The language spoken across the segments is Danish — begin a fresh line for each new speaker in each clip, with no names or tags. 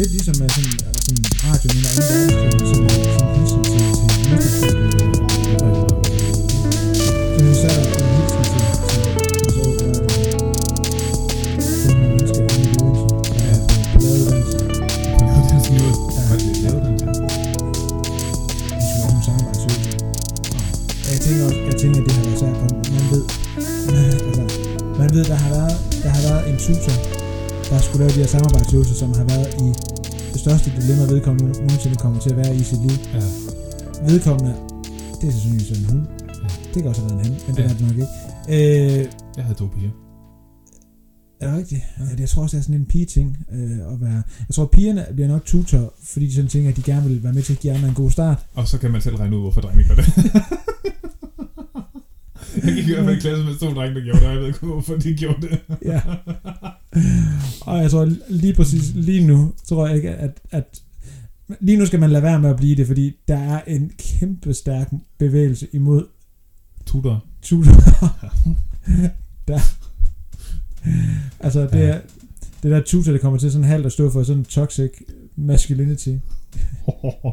lidt ligesom med sådan, øh, sådan radio under anden verdenskrig, sådan, øh, sådan hilsen til, til midterkrigen. Så så satte der en hilsen til, til, til så var der 500 mennesker i Odense, der er på, på læreruddannelse. De skulle lave nogle samarbejdsøvelser. Jeg tænker også, jeg tænker, at det har været svært for. Man ved, altså, man ved, der har været, der har været en tutor, der skulle lave de her samarbejdsøvelser, som har været i det største dilemma, vedkommende nogen- nogensinde kommer til at være i sit liv.
Ja.
Vedkommende, det er sandsynligvis en hund.
Ja.
Det kan også have været en han, men det
Ja.
er det nok ikke. Øh,
Jeg havde to piger.
er det rigtigt? Ja. Jeg tror også, det er sådan en pige-ting øh, at være. Jeg tror, pigerne bliver nok tutor, fordi de sådan tænker, at de gerne vil være med til at give andre en god start.
Og så kan man selv regne ud, hvorfor drengene gør det. jeg gik i hvert fald i klasse med to drenge, der gjorde det, jeg ved ikke, hvorfor de gjorde det.
Ja. Og jeg tror lige præcis, lige nu, tror jeg ikke, at, at lige nu skal man lade være med at blive det, fordi der er en kæmpe stærk bevægelse imod
Tutor.
tutor. der. Altså, det
Ja.
er, det der tutor, det kommer til sådan halvt at stå for sådan toxic masculinity.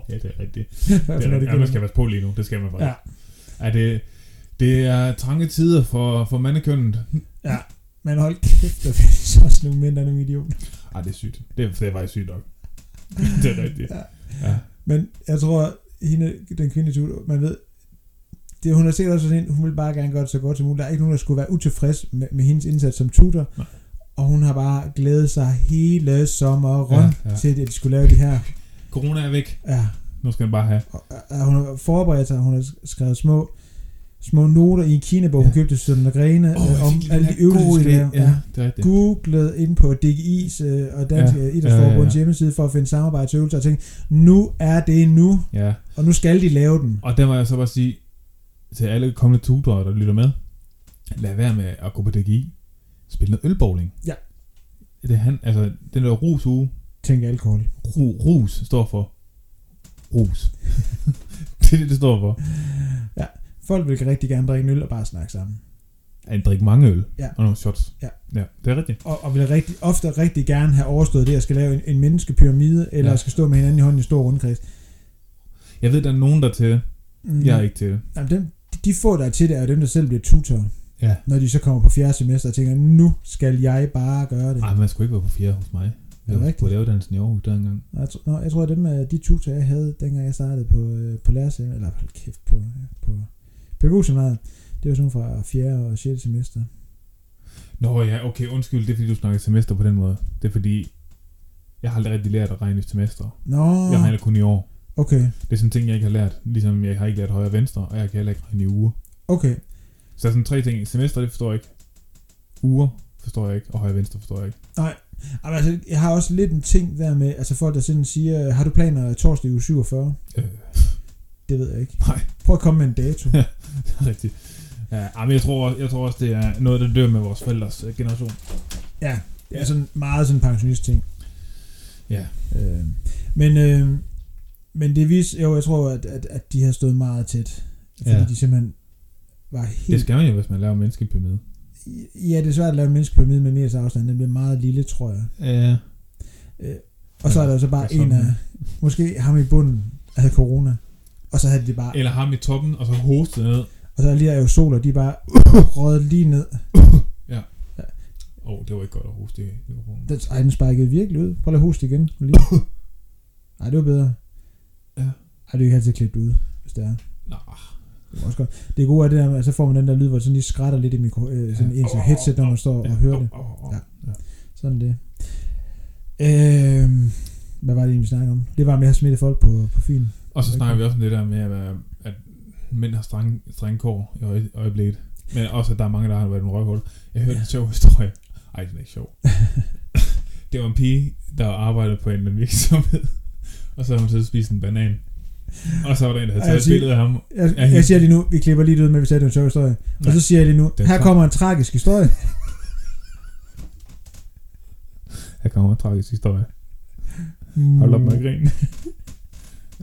ja, det er rigtigt.
Hvert
Det er, rigtigt. ja, man skal passe på lige nu. Det skal man faktisk.
Ja,
Er det, det er trange tider for, for mandekønnet.
ja. Men hold kæft, der findes også nogle er nogle idioter.
Ej, det er sygt. Det er, det er faktisk sygt nok. det er rigtigt.
Ja.
Ja.
Men jeg tror, hende, den kvindelige tutor, man ved, det, hun har sikkert også sådan en, hun vil bare gerne gøre det så godt som muligt. Der er ikke nogen, der skulle være utilfreds med, med hendes indsats som tutor.
Nej.
Og hun har bare glædet sig hele sommeren
Ja,
ja, til, at de skulle lave det her.
Corona er væk.
Ja,
Nu skal den bare have.
og, og hun har forberedt sig, hun har skrevet små, små noter i en kinabog, ja. hun
Ja.
købte Søren Grene, øh,
jeg
om alle de øvelser,
idé. Ja, det er.
Googlet ind på DGI's øh, og Dansk
Ja,
ja.
ja,
Idrætsforbunds
ja, ja.
hjemmeside for at finde samarbejdsøvelser og tænke, nu er det nu,
Ja.
og nu skal de lave den.
Og der må jeg så bare sige til alle kommende tutorer, der lytter med. Lad være med at gå på DGI. Spil noget ølbowling.
Ja.
Det er han, altså, den der rus uge.
Tænk alkohol.
Ru, rus står for rus. det er det, det står for.
Folk vil rigtig gerne drikke en øl og bare snakke sammen.
At drikke mange øl.
Ja.
Og nogle shots.
Ja.
ja det er rigtigt.
Og, og vil rigtig, ofte rigtig gerne have overstået det, at skal lave en, en menneskepyramide, eller
Ja.
skal stå med hinanden i hånden i en stor rundkreds.
Jeg ved, der er nogen, der er til det.
Mm.
Jeg er ikke til det.
Jamen, dem, de få, der er til det, er jo dem, der selv bliver tutor.
Ja.
Når de så kommer på fjerde semester og tænker, nu skal jeg bare gøre det.
Ej, man skulle ikke være på fjerde hos mig.
Det
Jeg
er
var
rigtigt.
på lavedansen i Aarhus dengang.
Og Jeg, tror, nå, jeg tror, at dem, øh, de tutor, jeg havde, dengang jeg startede på, øh, på lærerseminariet, eller hold kæft, på, på pædagogseminariet, det var sådan fra fjerde og sjette semester.
Nå ja, okay, undskyld, det er fordi, du snakker semester på den måde. Det er fordi, jeg har aldrig rigtig lært at regne i semester.
Nå,
Jeg regner kun i år.
okay,
Det er sådan en ting, jeg ikke har lært. Ligesom jeg har ikke lært højre og venstre, og jeg kan heller ikke regne i uger.
okay.
Så der er sådan tre ting. Semester, det forstår jeg ikke. Uger forstår jeg ikke, og højre og venstre forstår jeg ikke.
Jamen, altså, jeg har også lidt en ting der med, altså folk der sådan siger, har du planer torsdag i uge 47?
Øh,
Det ved jeg ikke.
nej,
Prøv at komme med en dato.
det er rigtigt. Ja, men jeg tror, jeg tror også, det er noget, der dør med vores forældres øh, generation.
ja, det er sådan meget sådan en pensionist ting.
Ja.
Øh, men, øh, men det viser, jo, jeg tror, at, at, at de har stået meget tæt. Fordi
Ja.
de simpelthen var
Det
helt...
skal man jo, hvis man laver menneskepyramide.
Ja, det er svært at lave en menneskepyramide med meters afstand. Den bliver meget lille, tror jeg.
Ja.
Øh, og så er der så bare en af... Måske ham i bunden havde corona. Og så havde de bare...
Eller ham i toppen, og så hostet ned.
Og så er lige aerosoler, de bare røget lige ned.
Åh, oh, det var ikke godt at hoste i mikrofonen.
Den, ej, den sparkede virkelig ud. Prøv lige at hoste igen. Lige. Ej, det var bedre.
Ja.
Ej, det er ikke altid klippet ud, hvis det er.
Nå,
Det er også godt. Det gode er det der, med, at så får man den der lyd, hvor sådan lige skrætter lidt i mikro, øh, sådan
Ja.
en til headset, når man står og hører det.
Oh, oh,
Ja.
ja.
Sådan det. Øh, hvad var det egentlig, vi snakkede om? Det var med at smitte folk på, på Fyn.
Og så snakker vi også om det der med, at, at mænd har strenge, strenge kår i øje- øjeblikket. Men også, at der er mange, der har været en røghul. Jeg hørte
Ja.
en sjov historie. Ej, den er ikke sjov. det var en pige, der arbejdede på en virksomhed. Og så havde hun og spist en banan. Og så var der en, der havde taget
jeg
et billede af ham.
Jeg,
Ja,
jeg siger lige nu, vi klipper lige det ud med, at vi sagde, det en sjov historie. Og
Nej.
så siger jeg lige nu, her kommer en tragisk historie.
Her kommer en tragisk historie. Hold op med at grine.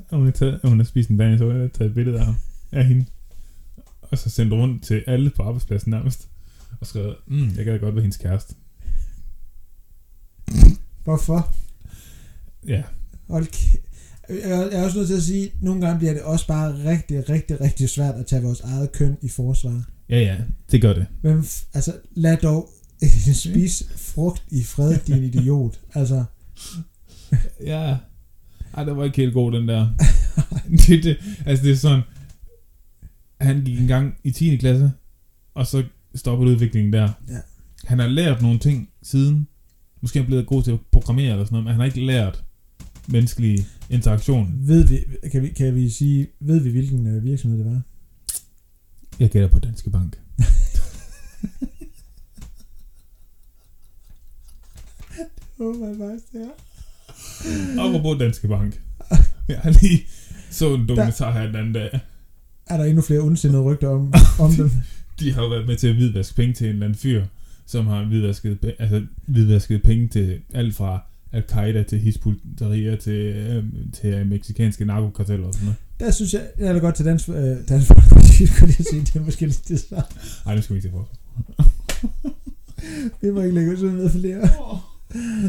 Og hun taget, hun har spist en banan, så har taget et billede af. Af hende. Og så sendt rundt til alle på arbejdspladsen nærmest. Og skrevet, mm, jeg gad godt være hendes kæreste.
Hvorfor?
Ja,
Hold kæ- jeg jeg er også nødt til at sige, at nogle gange bliver det også bare rigtig, rigtig, rigtig svært at tage vores eget køn i forsvar.
ja, ja, det gør det.
Men f- altså, lad dog spise frugt i fred, din idiot. Altså,
Ja. Ej, det var ikke helt god, den der. det, det, altså, det er sådan, han gik en gang i 10. klasse, og så stoppede udviklingen der.
Ja.
Han har lært nogle ting siden. Måske er han blevet god til at programmere eller sådan noget, men han har ikke lært menneskelig interaktion.
ved vi, kan vi, kan vi sige, ved vi hvilken øh, virksomhed det var?
Jeg gætter på Danske Bank.
Åh, hvad faktisk det er.
Og på Danske Bank. Jeg har lige så en dokumentar her den anden dag.
Er der endnu flere ondsindede rygter om, om dem?
De har jo været med til at hvidvaske penge til en eller anden fyr, som har hvidvasket, altså, hvidvasket penge til alt fra Al-Qaida til Hizbut Tahrir til, øh, til meksikanske narkokarteller og sådan noget.
Der synes jeg, jeg er godt til Dansk, øh, Dansk Folkeparti, skulle jeg sige. Det er måske lidt det samme.
Ej, det skal vi ikke se for.
Vi må ikke lægge ud med flere.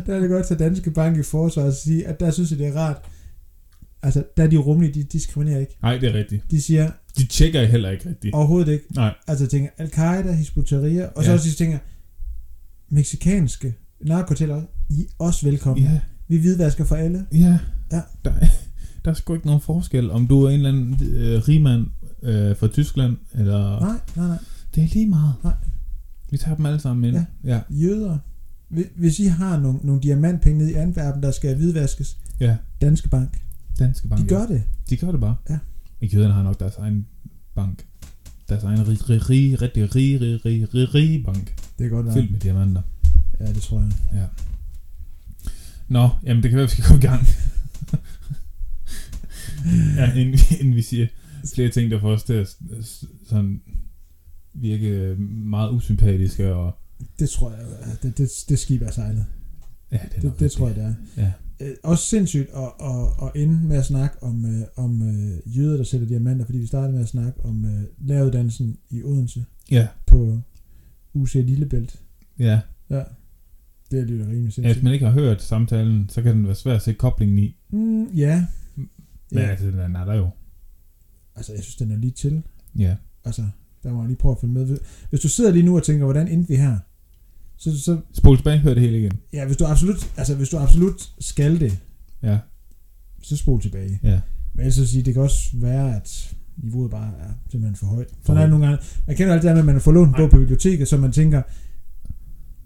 Der er det godt til Danske Bank i forsvar at sige, at der synes jeg, det er rart. Altså, der er de rummelige, de diskriminerer ikke.
Nej, det er rigtigt.
De siger
De tjekker heller ikke rigtigt.
overhovedet ikke.
Nej,
Altså, jeg tænker Al-Qaida, Hizbut Tahrir, og så
Ja.
også de tænker, meksikanske narkoteller, I er også velkommen.
ja,
Vi hvidvasker for alle.
ja.
Ja.
Der, der er sgu ikke nogen forskel, om du er en eller anden øh, rigmand øh, fra Tyskland, eller...
Nej, nej, nej.
Det er lige meget.
Nej.
Vi tager dem alle sammen ind.
Ja.
Ja.
Jøder. Hvi- Hvis I har nogle, nogle diamantpenge nede i Antwerpen, der skal hvidvaskes,
ja.
Danske Bank,
Danske Bank.
de gør det.
De gør det bare.
Ja.
Ikke jøderne har nok deres egen bank. Deres egen rig, rig, rig, rigtig rig, rig, rig, rig, rig bank.
Det er godt
Ja. Fyldt med diamanter.
Ja, det tror jeg.
Ja. Nå, jamen det kan være, vi skal komme i gang. ja, inden, inden vi siger flere ting, der får os til at sådan virke meget usympatiske. Og,
Det tror jeg, det, det, det skib er sejlet.
ja, det, er
Det, det tror jeg, det er.
Ja.
Øh, også sindssygt at, at, at ende med at snakke om, øh, om øh, jøder, der sælger diamanter, fordi vi startede med at snakke om øh, læreruddannelsen i Odense
Ja,
på UC Lillebælt.
ja.
Ja, det er lidt rimelig
ja. Hvis
sindssygt.
man ikke har hørt samtalen, så kan den være svær at se koblingen i.
Mm, ja.
Men
ja.
altså, den er der jo.
Altså, jeg synes, den er lige til.
Ja.
Altså, der må jeg lige prøve at følge med. Hvis du sidder lige nu og tænker, hvordan endte vi her? Så, så
Spol tilbage, hør det hele igen.
ja, hvis du absolut, altså, hvis du absolut skal det,
Ja,
så spol tilbage.
ja.
Men så sige, det kan også være, at niveauet bare er simpelthen for højt.
For
Sådan er det nogle gange. Man kender alt det der med, at man får lånt en bog på biblioteket, så man tænker,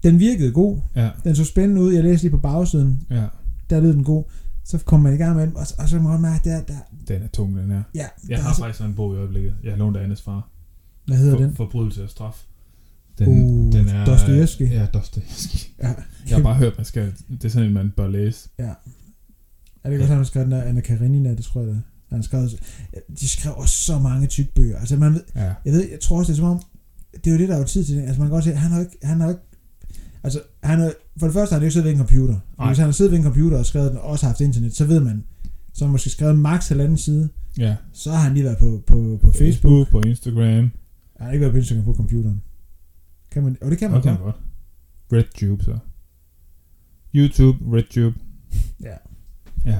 den virkede god.
Ja,
Den så spændende ud. Jeg læste lige på bagsiden.
ja.
Der lød den god. Så kommer man i gang med den, og, så- og så må man mærke, der, der,
Den er tung, den her.
ja,
Jeg har
så,
faktisk sådan en bog i øjeblikket. Jeg har lånt af Annes far.
Hvad hedder
For,
den?
Forbrydelse og straf.
Uh, Dostojevskij.
Ja, Dostojevskij.
Ja,
Jeg har bare hørt, man skal, det er sådan en, man bør læse.
ja. Er det ikke også, han har skrevet den der Anna Karenina, det tror jeg, det er. Han har skrevet, de skrev også så mange tykke bøger. Altså, man ved,
Ja.
Jeg ved, jeg tror også, det er som om, det er jo det, der er jo tid til det. Altså man kan godt se, han har ikke, han har ikke, altså han er, for det første har han ikke siddet ved en computer.
Nej.
Hvis han har siddet ved en computer og skrevet den, og også haft internet, så ved man, så har han måske skrevet max halvanden side,
Ja.
så har han lige været på, på, på Facebook.
på Instagram.
Han har ikke været på Instagram på computeren. Kan man, og det kan man
Okay,
godt.
godt. RedTube så. YouTube, RedTube.
Ja.
Ja.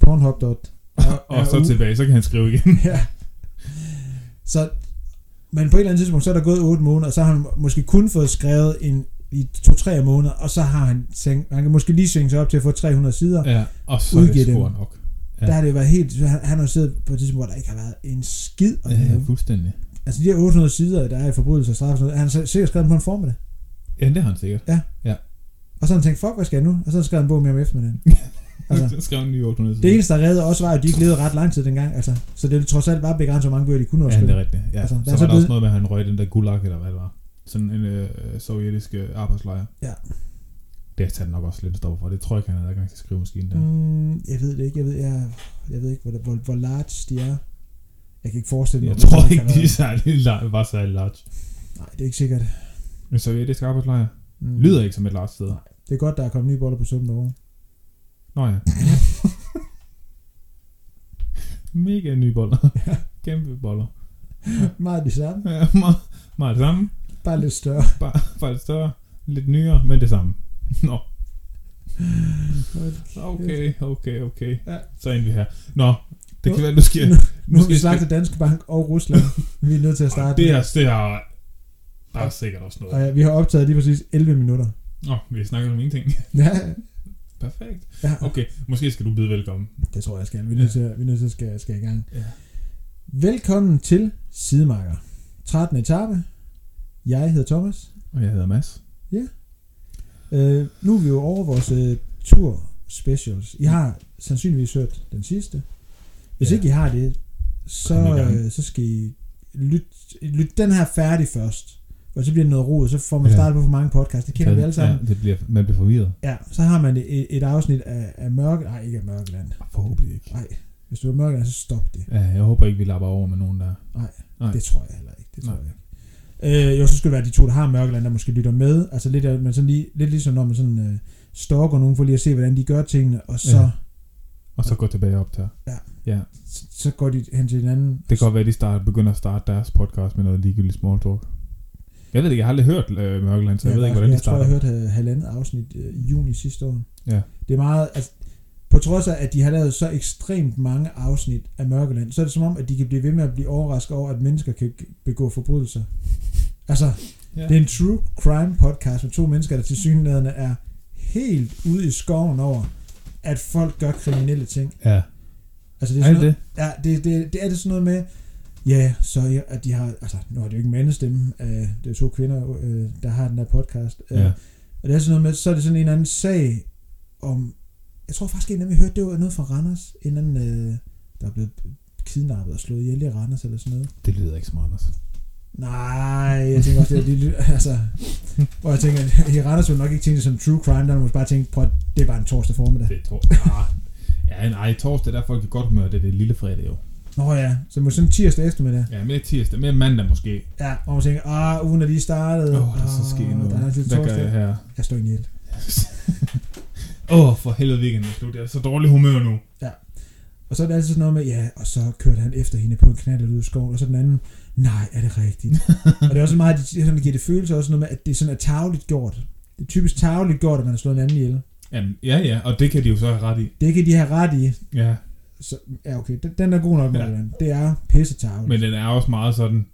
Pornhub.
Og så tilbage, så kan han skrive igen.
ja. Så, men på et eller andet tidspunkt, så er der gået 8 måneder, og så har han måske kun fået skrevet en, i 2-3 måneder, og så har han tænkt, han kan måske lige svinge sig op til at få 300 sider.
Ja, og så er
Udgive
det sgu nok. Ja.
Der har det været helt... Han, han har siddet på et tidspunkt, hvor der ikke har været en skid at
Ja,
lave.
fuldstændig.
Altså de her 800 sider, der er i forbrydelse og straf, og sådan noget, han har sikkert skrevet dem på en formiddag.
Ja, det har han sikkert.
Og så har han tænkt, fuck, hvad skal jeg nu? Og så har han skrevet en bog mere om eftermiddagen. Altså,
Så skrev han lige 800
det eneste, der reddede også var, at de ikke levede ret lang tid dengang. Altså, så det trods alt var begrænset, hvor mange bøger de kunne at
Ja, det er rigtigt. Ja.
Altså, der
så
så
var der
blevet-
også noget med, at han røg den der gulag, eller hvad det var. Sådan en øh, sovjetisk øh, arbejdslejr.
Ja.
Det har taget nok også lidt stop for. Det tror jeg ikke, han havde adgang til skrivemaskinen der.
Mm, jeg ved det ikke. Jeg ved, jeg, jeg ved ikke, hvor, hvor, hvor large de er. Jeg kan ikke forestille mig,
Jeg tror ikke, de er særlig var særlig large.
Nej, det er ikke sikkert.
En sovjetisk arbejdslejr
Mm.
lyder ikke som et large sted.
Nej. Det er godt, der er kommet nye boller på suppen derovre.
Nå ja. Mega nye boller. Kæmpe boller.
Meget det samme.
Ja, meget, meget det samme.
Bare lidt større.
Bare, bare lidt større. Lidt nyere, men det samme. Nå. Okay, okay, okay.
Ja.
Så er vi her. Nå, det kan være, nu skal
Nu, har vi
skal-
snakket til Danske Bank og Rusland. vi er nødt til at starte.
Det er, det er, der er sikkert også
Og
noget.
ja, vi har optaget lige præcis 11 minutter.
Nå, vi snakker om ingenting.
Ja,
Perfekt.
ja.
Okay, måske skal du byde velkommen.
det tror jeg skal. Vi er nødt til, vi er nødt til at skal, skal i gang.
Ja.
Velkommen til Sidemarker. 13. etape. Jeg hedder Thomas.
Og jeg hedder Mads.
Øh, nu er vi jo over vores øh, tur specials. I har sandsynligvis hørt den sidste. Hvis
Ja.
ikke I har det, så, øh, så skal I lytte, lyt den her færdig først. Og så bliver det noget rod, så får man
Ja.
startet på for mange podcasts. Det kender vi alle sammen.
Ja, det bliver, man bliver forvirret.
Ja, så har man et, et afsnit af, af Mørke... Nej, ikke af Mørkeland.
Forhåbentlig ikke.
Nej, hvis du er Mørkeland, så stop det.
Ja, jeg håber ikke, vi lapper over med nogen der. Nej.
Det tror jeg heller ikke. Det tror
Nej.
jeg ikke. Øh, jo, så skulle det være de to, der har Mørkeland, der måske lytter med. Altså lidt, men sådan lige, lidt ligesom når man sådan øh, stalker nogen for lige at se, hvordan de gør tingene, og så,
Ja. Og så gå tilbage op til.
Ja.
Ja.
så, så går de hen til hinanden.
Det kan godt være, at de start, begynder at starte deres podcast med noget ligegyldigt small talk. Jeg ved ikke, jeg har aldrig hørt øh, Mørkeland, så jeg,
jeg,
ved ikke,
jeg,
hvordan de
jeg tror,
starter.
jeg hørte øh, halvandet afsnit øh, i juni sidste år.
Ja.
Det er meget, altså, på trods af, at de har lavet så ekstremt mange afsnit af Mørkeland, så er det som om, at de kan blive ved med at blive overrasket over, at mennesker kan begå forbrydelser. Altså,
Ja.
det er en true crime podcast med to mennesker, der til synligheden er helt ude i skoven over, at folk gør kriminelle ting.
Ja.
Altså, det er
Er
sådan
det
noget, ja, det, det, det er det sådan noget med, ja, så ja, at de har, altså, nu har de jo ikke mandestemme, øh, det er to kvinder, øh, der har den der podcast. Øh,
Ja.
og det er sådan noget med, så er det sådan en eller anden sag om, jeg tror faktisk dem, vi hørte, det var noget fra Randers, en eller anden, øh, der er blevet kidnappet og slået ihjel i Randers eller sådan noget.
Det lyder ikke som Anders.
Nej, jeg tænker også, det er lige, altså, hvor jeg tænker, at i Randers vil nok ikke tænke det som true crime, der man bare tænke på, at det er bare en torsdag formiddag.
Det er torsdag. Ja, nej, torsdag, der er folk i godt humør, det er det lille fredag jo.
Nå ja, så måske sådan tirsdag eftermiddag.
Ja, mere tirsdag, mere mandag måske.
Ja, hvor man tænker, ah, ugen er lige startet.
Åh, oh, der er så sket noget.
Der er til
Hvad gør jeg her?
Jeg står i hjælp.
Åh, oh, for helvede weekenden er slut. Jeg er så dårlig humør nu.
Og så er det altid sådan noget med, ja, og så kørte han efter hende på en knald ud i skoven, og så den anden, nej, er det rigtigt? og det er også meget, at de sådan giver det følelse også noget med, at det sådan er tageligt gjort. Det er typisk tageligt gjort, at man har slået en anden ihjel.
Jamen, ja, ja, og det kan de jo så have ret i.
Det kan de have ret i.
Ja,
Så, ja, okay, den, den er god nok,
Ja.
ja. Det er pisse tageligt.
men den er også meget sådan,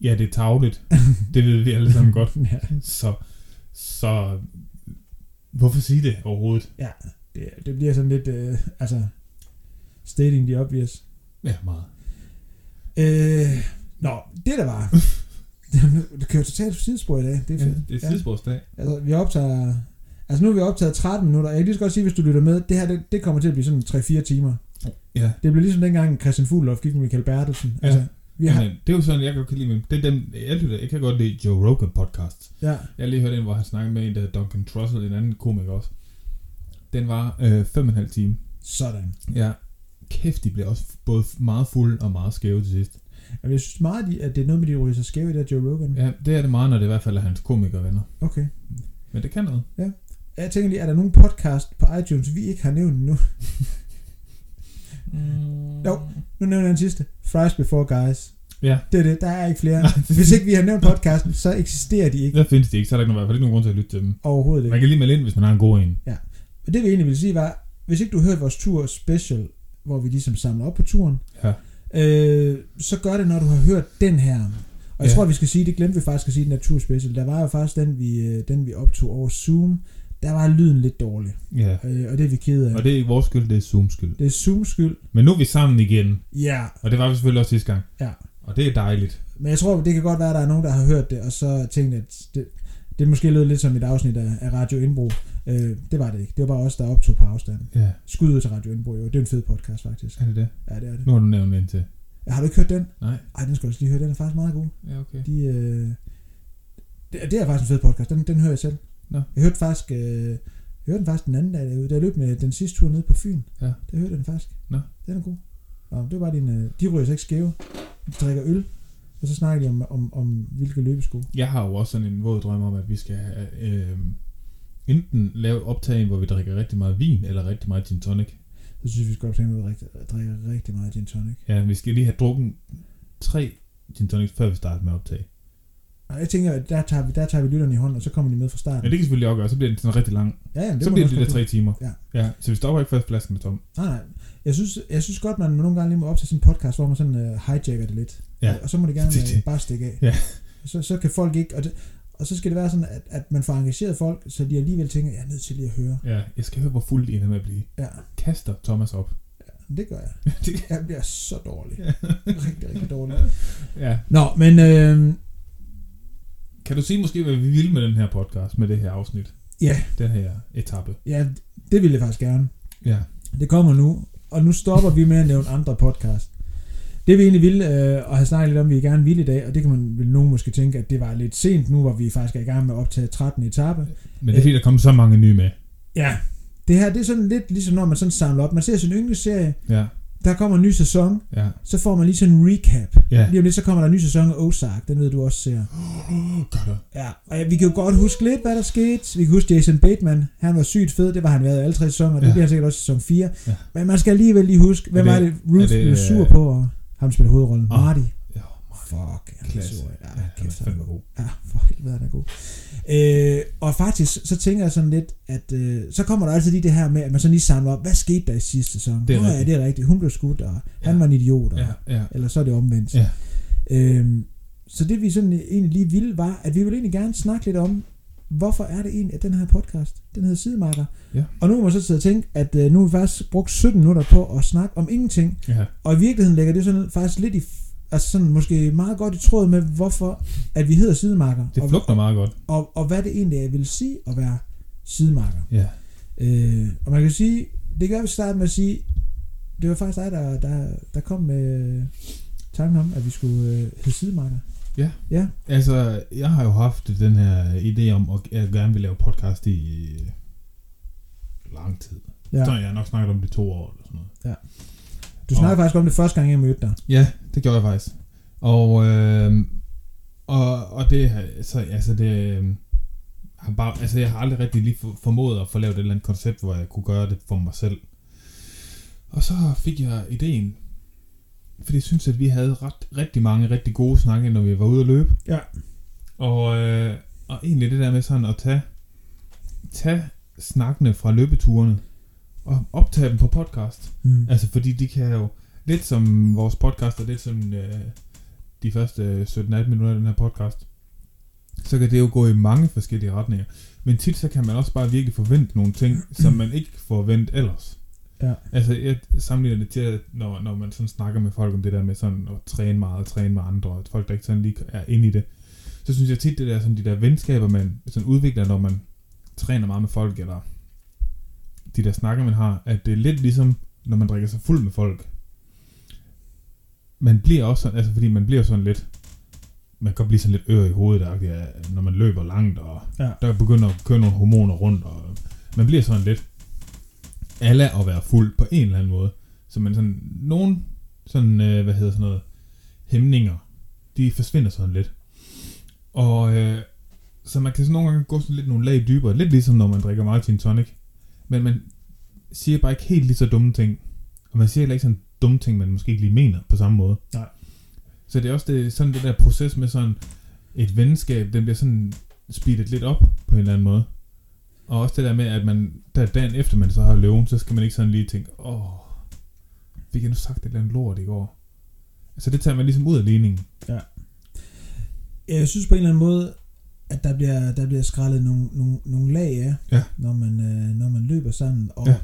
ja, det er tavligt. det ved vi alle sammen godt.
ja,
Så, så, hvorfor sige det overhovedet?
ja det, det bliver sådan lidt, øh, altså, stating the obvious.
Ja, meget.
Øh, nå, det der var, det kører totalt sidespor i dag. Det er
Ja,
fedt.
det er tidsbordsdag.
Altså, vi optager... Altså, nu har vi optaget 13 minutter. Jeg kan lige så godt sige, hvis du lytter med, det her, det, det kommer til at blive sådan 3-4 timer.
Ja.
Det bliver ligesom dengang Christian Fuglendorf gik med Michael Bertelsen.
Ja.
Altså, vi har...
Jamen, det er jo sådan, jeg godt kan lide, men det er dem, jeg, lytter, jeg kan godt lide Joe Rogan podcast.
Ja,
Jeg har lige hørt en, hvor han snakkede med en, der hedder Duncan Trussell, en anden komiker også. Den var øh, fem og en halv time.
sådan.
Ja, kæft, de blev også både meget fulde og meget skæve til sidst.
Altså, jeg synes meget, at det er noget med, de ryger så skæve i der Joe Rogan.
Ja, det er det meget, når det i hvert fald er hans komikervenner.
Okay.
Men det kan noget.
Jeg tænker lige, er der nogen podcast på iTunes, vi ikke har nævnt nu? Jo. Nu nævner jeg den sidste. Fries Before Guys.
Ja,
Det er det. Der er ikke flere.
Nej.
Hvis ikke vi har nævnt podcasten, så eksisterer de ikke
der findes de ikke, så er der ikke, nogen, ikke nogen grund til at lytte til dem.
overhovedet ikke.
Man kan lige melde ind, hvis man har en god en.
Og det vi egentlig ville sige var, hvis ikke du har hørt vores tur special, hvor vi ligesom samler op på turen,
Ja.
øh, så gør det, når du har hørt den her. Og jeg
Ja.
tror, vi skal sige, det glemte vi faktisk at sige, den her tur special. Der var jo faktisk den, vi, øh, den, vi optog over Zoom. Der var lyden lidt dårlig.
Ja.
Øh, og det er vi ked af.
Og det er ikke vores skyld, det er Zooms skyld.
det er Zoom skyld.
Men nu er vi sammen igen,
Ja,
og det var vi selvfølgelig også sidste gang.
Ja.
Og det er dejligt.
men jeg tror, det kan godt være, at der er nogen, der har hørt det, og så tænkt, at det, det måske lød lidt som et afsnit af, af Radio Indbro. Øh, det var det ikke. Det var bare os, der optog på afstand.
Ja,
Skud ud til Radio Indbro, jo. Det er en fed podcast, faktisk.
er det det?
Ja, det er det.
Nu har du nævnt den til.
Ja, har du ikke hørt den?
Nej.
Ej, den skal du også lige høre. Den er faktisk meget god.
Ja, okay.
De, øh, det, det er faktisk en fed podcast. Den, den hører jeg selv.
Nå.
Jeg hørte faktisk, øh, jeg hørte den faktisk den anden dag derude. Da jeg løb med den sidste tur ned på Fyn.
Ja.
Der hørte jeg den faktisk.
Nå.
Den er god. Nå, det var bare din, øh, de ryger sig ikke skæve. De drikker øl. Og så snakker de om, om, om hvilke løbesko.
Jeg har jo også sådan en våd drøm om, at vi skal have, øh, enten lave optag, hvor vi drikker rigtig meget vin, eller rigtig meget gin tonic.
Så synes vi skal optage med at drikke, drikke rigtig meget gin tonic.
Ja, vi skal lige have drukket tre gin tonics, før vi starter med optag.
Og jeg tænker, at der tager vi, der tager vi lytterne i hånden, og så kommer de med fra starten.
Ja, det kan selvfølgelig også gøre, så bliver det sådan rigtig lang.
Ja, ja, det
så bliver det de der tre timer.
Ja.
ja. Så vi stopper ikke, før flasken er tom.
Nej, nej. Jeg synes, jeg synes godt, man nogle gange lige må op til sin podcast, hvor man sådan uh, hijacker det lidt.
Ja.
Og så må det gerne
Det- det-
uh, bare stikke af.
Ja.
Så, så kan folk ikke... Og, det, og så skal det være sådan, at, at man får engageret folk, så de alligevel tænker, jeg er nødt til lige at høre.
Ja, jeg skal høre, hvor fuld en er med at blive.
Ja,
Kaster Thomas op.
det gør jeg.
Det-
Jeg bliver så dårlig.
Ja.
rigtig, rigtig dårlig.
ja.
Nå, men øh,
Kan du sige måske, hvad vi vil med den her podcast, med det her afsnit?
Ja.
Den her etape.
ja, det vil jeg faktisk gerne.
Ja.
Det kommer nu, og nu stopper vi med at nævne andre podcast. Det vi egentlig ville, øh, og have snakket lidt om, vi gerne ville i dag, og det kan man vel nogen måske tænke, at det var lidt sent nu, hvor vi faktisk er i gang med at optage 13. etape.
Men det er fordi, der kommer så mange nye med.
Ja, det her det er sådan lidt ligesom når man sådan samler op. Man ser sin yndlingsserie,
Ja.
Der kommer en ny sæson,
Ja.
så får man lige sådan en recap.
Ja.
Lige om lidt, så kommer der en ny sæson af Ozark, den ved du også ser. Ja, og ja, vi kan jo godt huske lidt, hvad der skete. Vi kan huske Jason Bateman, han var sygt fed, det var han været i alle tre sæsoner, det
Ja.
bliver han sikkert også i sæson 4.
Ja.
Men man skal alligevel lige huske, hvem
Er det-
det, Ruth
er
blev
øh,
sur på, og ham spiller hovedrollen.
Ah,
Marty.
Ja.
Fuck, han
Klasse.
Ja,
Ja, han er
kæft, han er god. Ja, for helvede, han er god. Øh, og faktisk, så tænker jeg sådan lidt, at øh, så kommer der altid lige det her med, at man så lige samler op, hvad skete der i sidste sæson?
Det er
Nå, ja,
rigtigt.
det er rigtigt. Hun blev skudt, og han
Ja.
var en idiot, og,
Ja, ja.
eller så er det omvendt.
Ja.
Øhm, så det vi sådan egentlig lige ville, var, at vi ville egentlig gerne snakke lidt om, hvorfor er det egentlig, at den her podcast, den hedder Sidemarker.
Ja.
Og nu må man så sidde og tænke, at øh, nu har vi faktisk brugt 17 minutter på at snakke om ingenting,
Ja.
og i virkeligheden lægger det sådan faktisk lidt i, altså sådan måske meget godt i tråd med, hvorfor at vi hedder Sidemarker.
Det
og,
flugter meget godt.
og, og hvad det egentlig er, vil sige at være Sidemarker.
Ja.
Øh, og man kan sige, det at vi starter med at sige, det var faktisk dig, der, der, der kom med øh, tanken om, at vi skulle øh, hedde Sidemarker.
Ja.
Ja,
Altså, jeg har jo haft den her idé om, at jeg gerne vil lave podcast i lang tid.
ja.
Ja. Så har jeg nok snakket om det to år eller sådan noget.
Du snakkede faktisk om det første gang, jeg mødte dig.
Ja, det gjorde jeg faktisk. Og, øh, og, og det, så, altså det, øh, har bare, altså jeg har aldrig rigtig lige for- formået at få lavet et eller andet koncept, hvor jeg kunne gøre det for mig selv. Og så fik jeg ideen, fordi jeg synes, at vi havde ret, rigtig mange rigtig gode snakke, når vi var ude at løbe.
Ja.
Og, øh, og egentlig det der med sådan at tage, tage snakkene fra løbeturene og optage dem på podcast.
Mm.
Altså, fordi de kan jo, lidt som vores podcast, og lidt som øh, de første 17-18 minutter af den her podcast, så kan det jo gå i mange forskellige retninger. Men tit så kan man også bare virkelig forvente nogle ting, som man ikke forvente ellers.
Ja.
Altså, jeg sammenligner det til, at når, når man sådan snakker med folk om det der med sådan at træne meget, og træne med andre, og folk, der ikke sådan lige er inde i det, så synes jeg tit, det der, sådan de der venskaber, man sådan udvikler, når man træner meget med folk, eller de der snakker, man har, at det er lidt ligesom, når man drikker sig fuld med folk. Man bliver også sådan, altså fordi man bliver sådan lidt, man kan blive sådan lidt ør i hovedet, der, når man løber langt, og
Ja.
der begynder at køre nogle hormoner rundt, og man bliver sådan lidt alle at være fuld på en eller anden måde. Så man sådan, nogen sådan, øh, hvad hedder sådan noget, hæmninger, de forsvinder sådan lidt. Og øh, så man kan sådan nogle gange gå sådan lidt nogle lag dybere, lidt ligesom når man drikker meget gin tonic. Men man siger bare ikke helt lige så dumme ting. Og man siger heller ikke sådan dumme ting, man måske ikke lige mener på samme måde.
Nej.
Så det er også det, sådan det der proces med sådan et venskab, den bliver sådan speedet lidt op på en eller anden måde. Og også det der med, at man, der dagen efter man så har løven, så skal man ikke sådan lige tænke, åh, fik jeg nu sagt et eller andet lort i går? Altså det tager man ligesom ud af ligningen.
Jeg synes på en eller anden måde, at der bliver, der bliver skrællet nogle, nogle, nogle lag af,
Ja.
når, man, øh, når man løber sammen. Og,
Ja.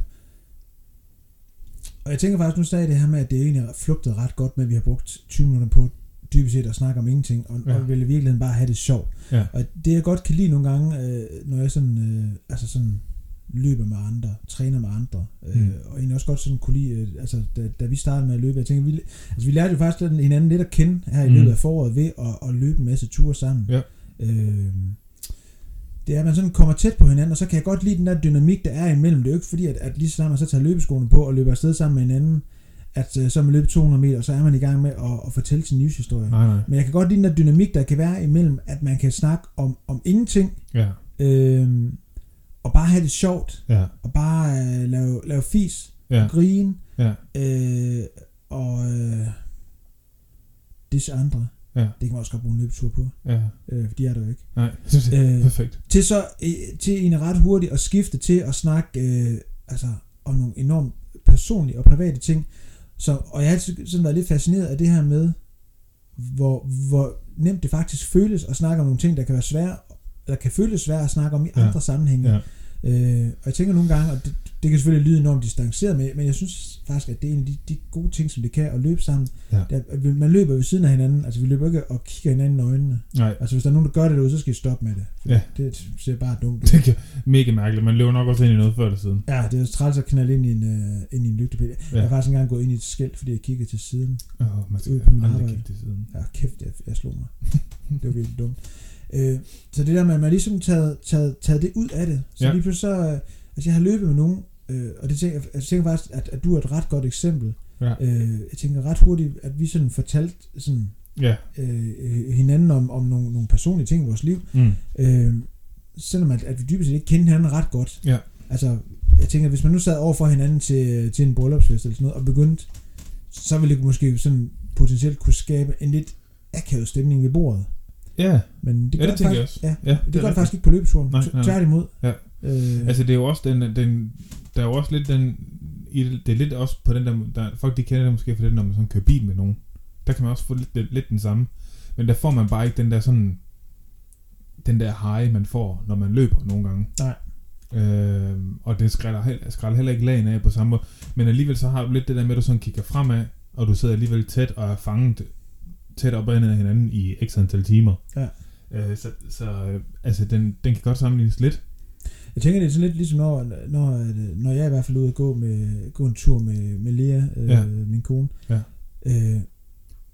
Og jeg tænker faktisk, nu sagde det her med, at det egentlig har flugtet ret godt med, at vi har brugt 20 minutter på dybest set at snakke om ingenting, og, ja. Og vil i virkeligheden bare have det sjovt.
Ja.
Og det jeg godt kan lide nogle gange, øh, når jeg sådan, øh, altså sådan løber med andre, træner med andre, øh,
Mm.
og egentlig også godt sådan kunne lide, øh, altså da, da vi startede med at løbe, jeg tænker, vi, altså vi lærte jo faktisk hinanden lidt at kende her i
Mm.
løbet af foråret ved at, at løbe en masse ture sammen.
Ja.
Øh, det er, at man sådan kommer tæt på hinanden, og så kan jeg godt lide den der dynamik, der er imellem. Det er jo ikke fordi, at, at lige så snart man så tager løbeskoene på og løber afsted sammen med hinanden, at øh, så man løbet 200 meter, så er man i gang med at, at fortælle sin livshistorie.
Nej, nej.
Men jeg kan godt lide den der dynamik, der kan være imellem, at man kan snakke om, om ingenting,
Ja,
øh, og bare have det sjovt,
ja,
og bare øh, lave, lave fis,
ja,
og grine,
ja.
øh, og øh, disse andre.
Ja.
Det kan man også godt bruge en løbetur på,
Ja.
øh, for de er der jo ikke.
Nej, er
Øh,
perfekt.
Til så øh, til egentlig ret hurtigt at skifte til at snakke øh, altså, om nogle enormt personlige og private ting. Så, og jeg har altid sådan været lidt fascineret af det her med, hvor, hvor nemt det faktisk føles at snakke om nogle ting, der kan være svære, eller kan føles svære at snakke om i
Ja.
andre sammenhænge.
Ja.
Øh, og jeg tænker nogle gange, og det, det kan selvfølgelig lyde enormt distanceret, men, men jeg synes faktisk, at det er en af de, de gode ting, som det kan at løbe sammen.
Ja.
Er, vi- man løber ved siden af hinanden, altså vi løber ikke og kigger hinanden i øjnene.
Nej,
Altså hvis der er nogen, der gør det derude, så skal I stoppe med det.
Ja.
Det ser bare dumt ud.
det er mega mærkeligt. Man løber nok også ind i noget før eller siden.
Ja, det er træls at knalde ind i en, uh, ind i en lygtepæl. Ja. Jeg har faktisk engang gået ind i et skilt, fordi jeg kiggede til siden.
Åh, man skal
Ude på min
aldrig kigge til siden.
Ja, kæft, jeg, jeg slog mig. det var virkelig dumt. Øh, så det der med, at man ligesom taget, taget, taget det ud af det. Så
Ja.
ja. lige pludselig så... øh, Altså jeg har løbet med nogen, øh, og det tænker, jeg tænker faktisk, at, at du er et ret godt eksempel.
Ja.
Øh, jeg tænker ret hurtigt, at vi sådan fortalte sådan,
Ja.
øh, hinanden om, om nogle, nogle personlige ting i vores liv.
Mm.
Øh, selvom at, at vi dybest set ikke kendte hinanden ret godt.
Ja.
Altså, jeg tænker, hvis man nu sad over for hinanden til, til en bryllupsfest eller sådan noget, og begyndte, så ville det måske sådan potentielt kunne skabe en lidt akavet stemning ved bordet.
Ja,
Men det
ja
gør
det tænker jeg
faktisk,
også.
Ja,
Ja,
det, det gør det faktisk ikke på løbeturen.
Nej,
T-
nej.
Tværtimod.
Ja.
Øh,
Altså det er jo også den, den der er jo også lidt den, i det det er lidt også på den der, der folk de kender det måske for det, når man sådan kører bil med nogen. Der kan man også få lidt, lidt, den samme. Men der får man bare ikke den der sådan, den der high, man får, når man løber nogle gange.
Nej.
Øh, og det skræller, heller, skræller heller ikke lagen af på samme måde. Men alligevel så har du lidt det der med, at du sådan kigger fremad, og du sidder alligevel tæt og er fanget tæt op ad hinanden i x antal timer.
Ja.
Øh, så så øh, altså, den, den kan godt sammenlignes lidt.
Jeg tænker, det er sådan lidt ligesom, når, når, øh, når jeg i hvert fald er ude og gå, med, gå en tur med, med Lea, øh,
Ja.
min kone.
Ja.
Øh,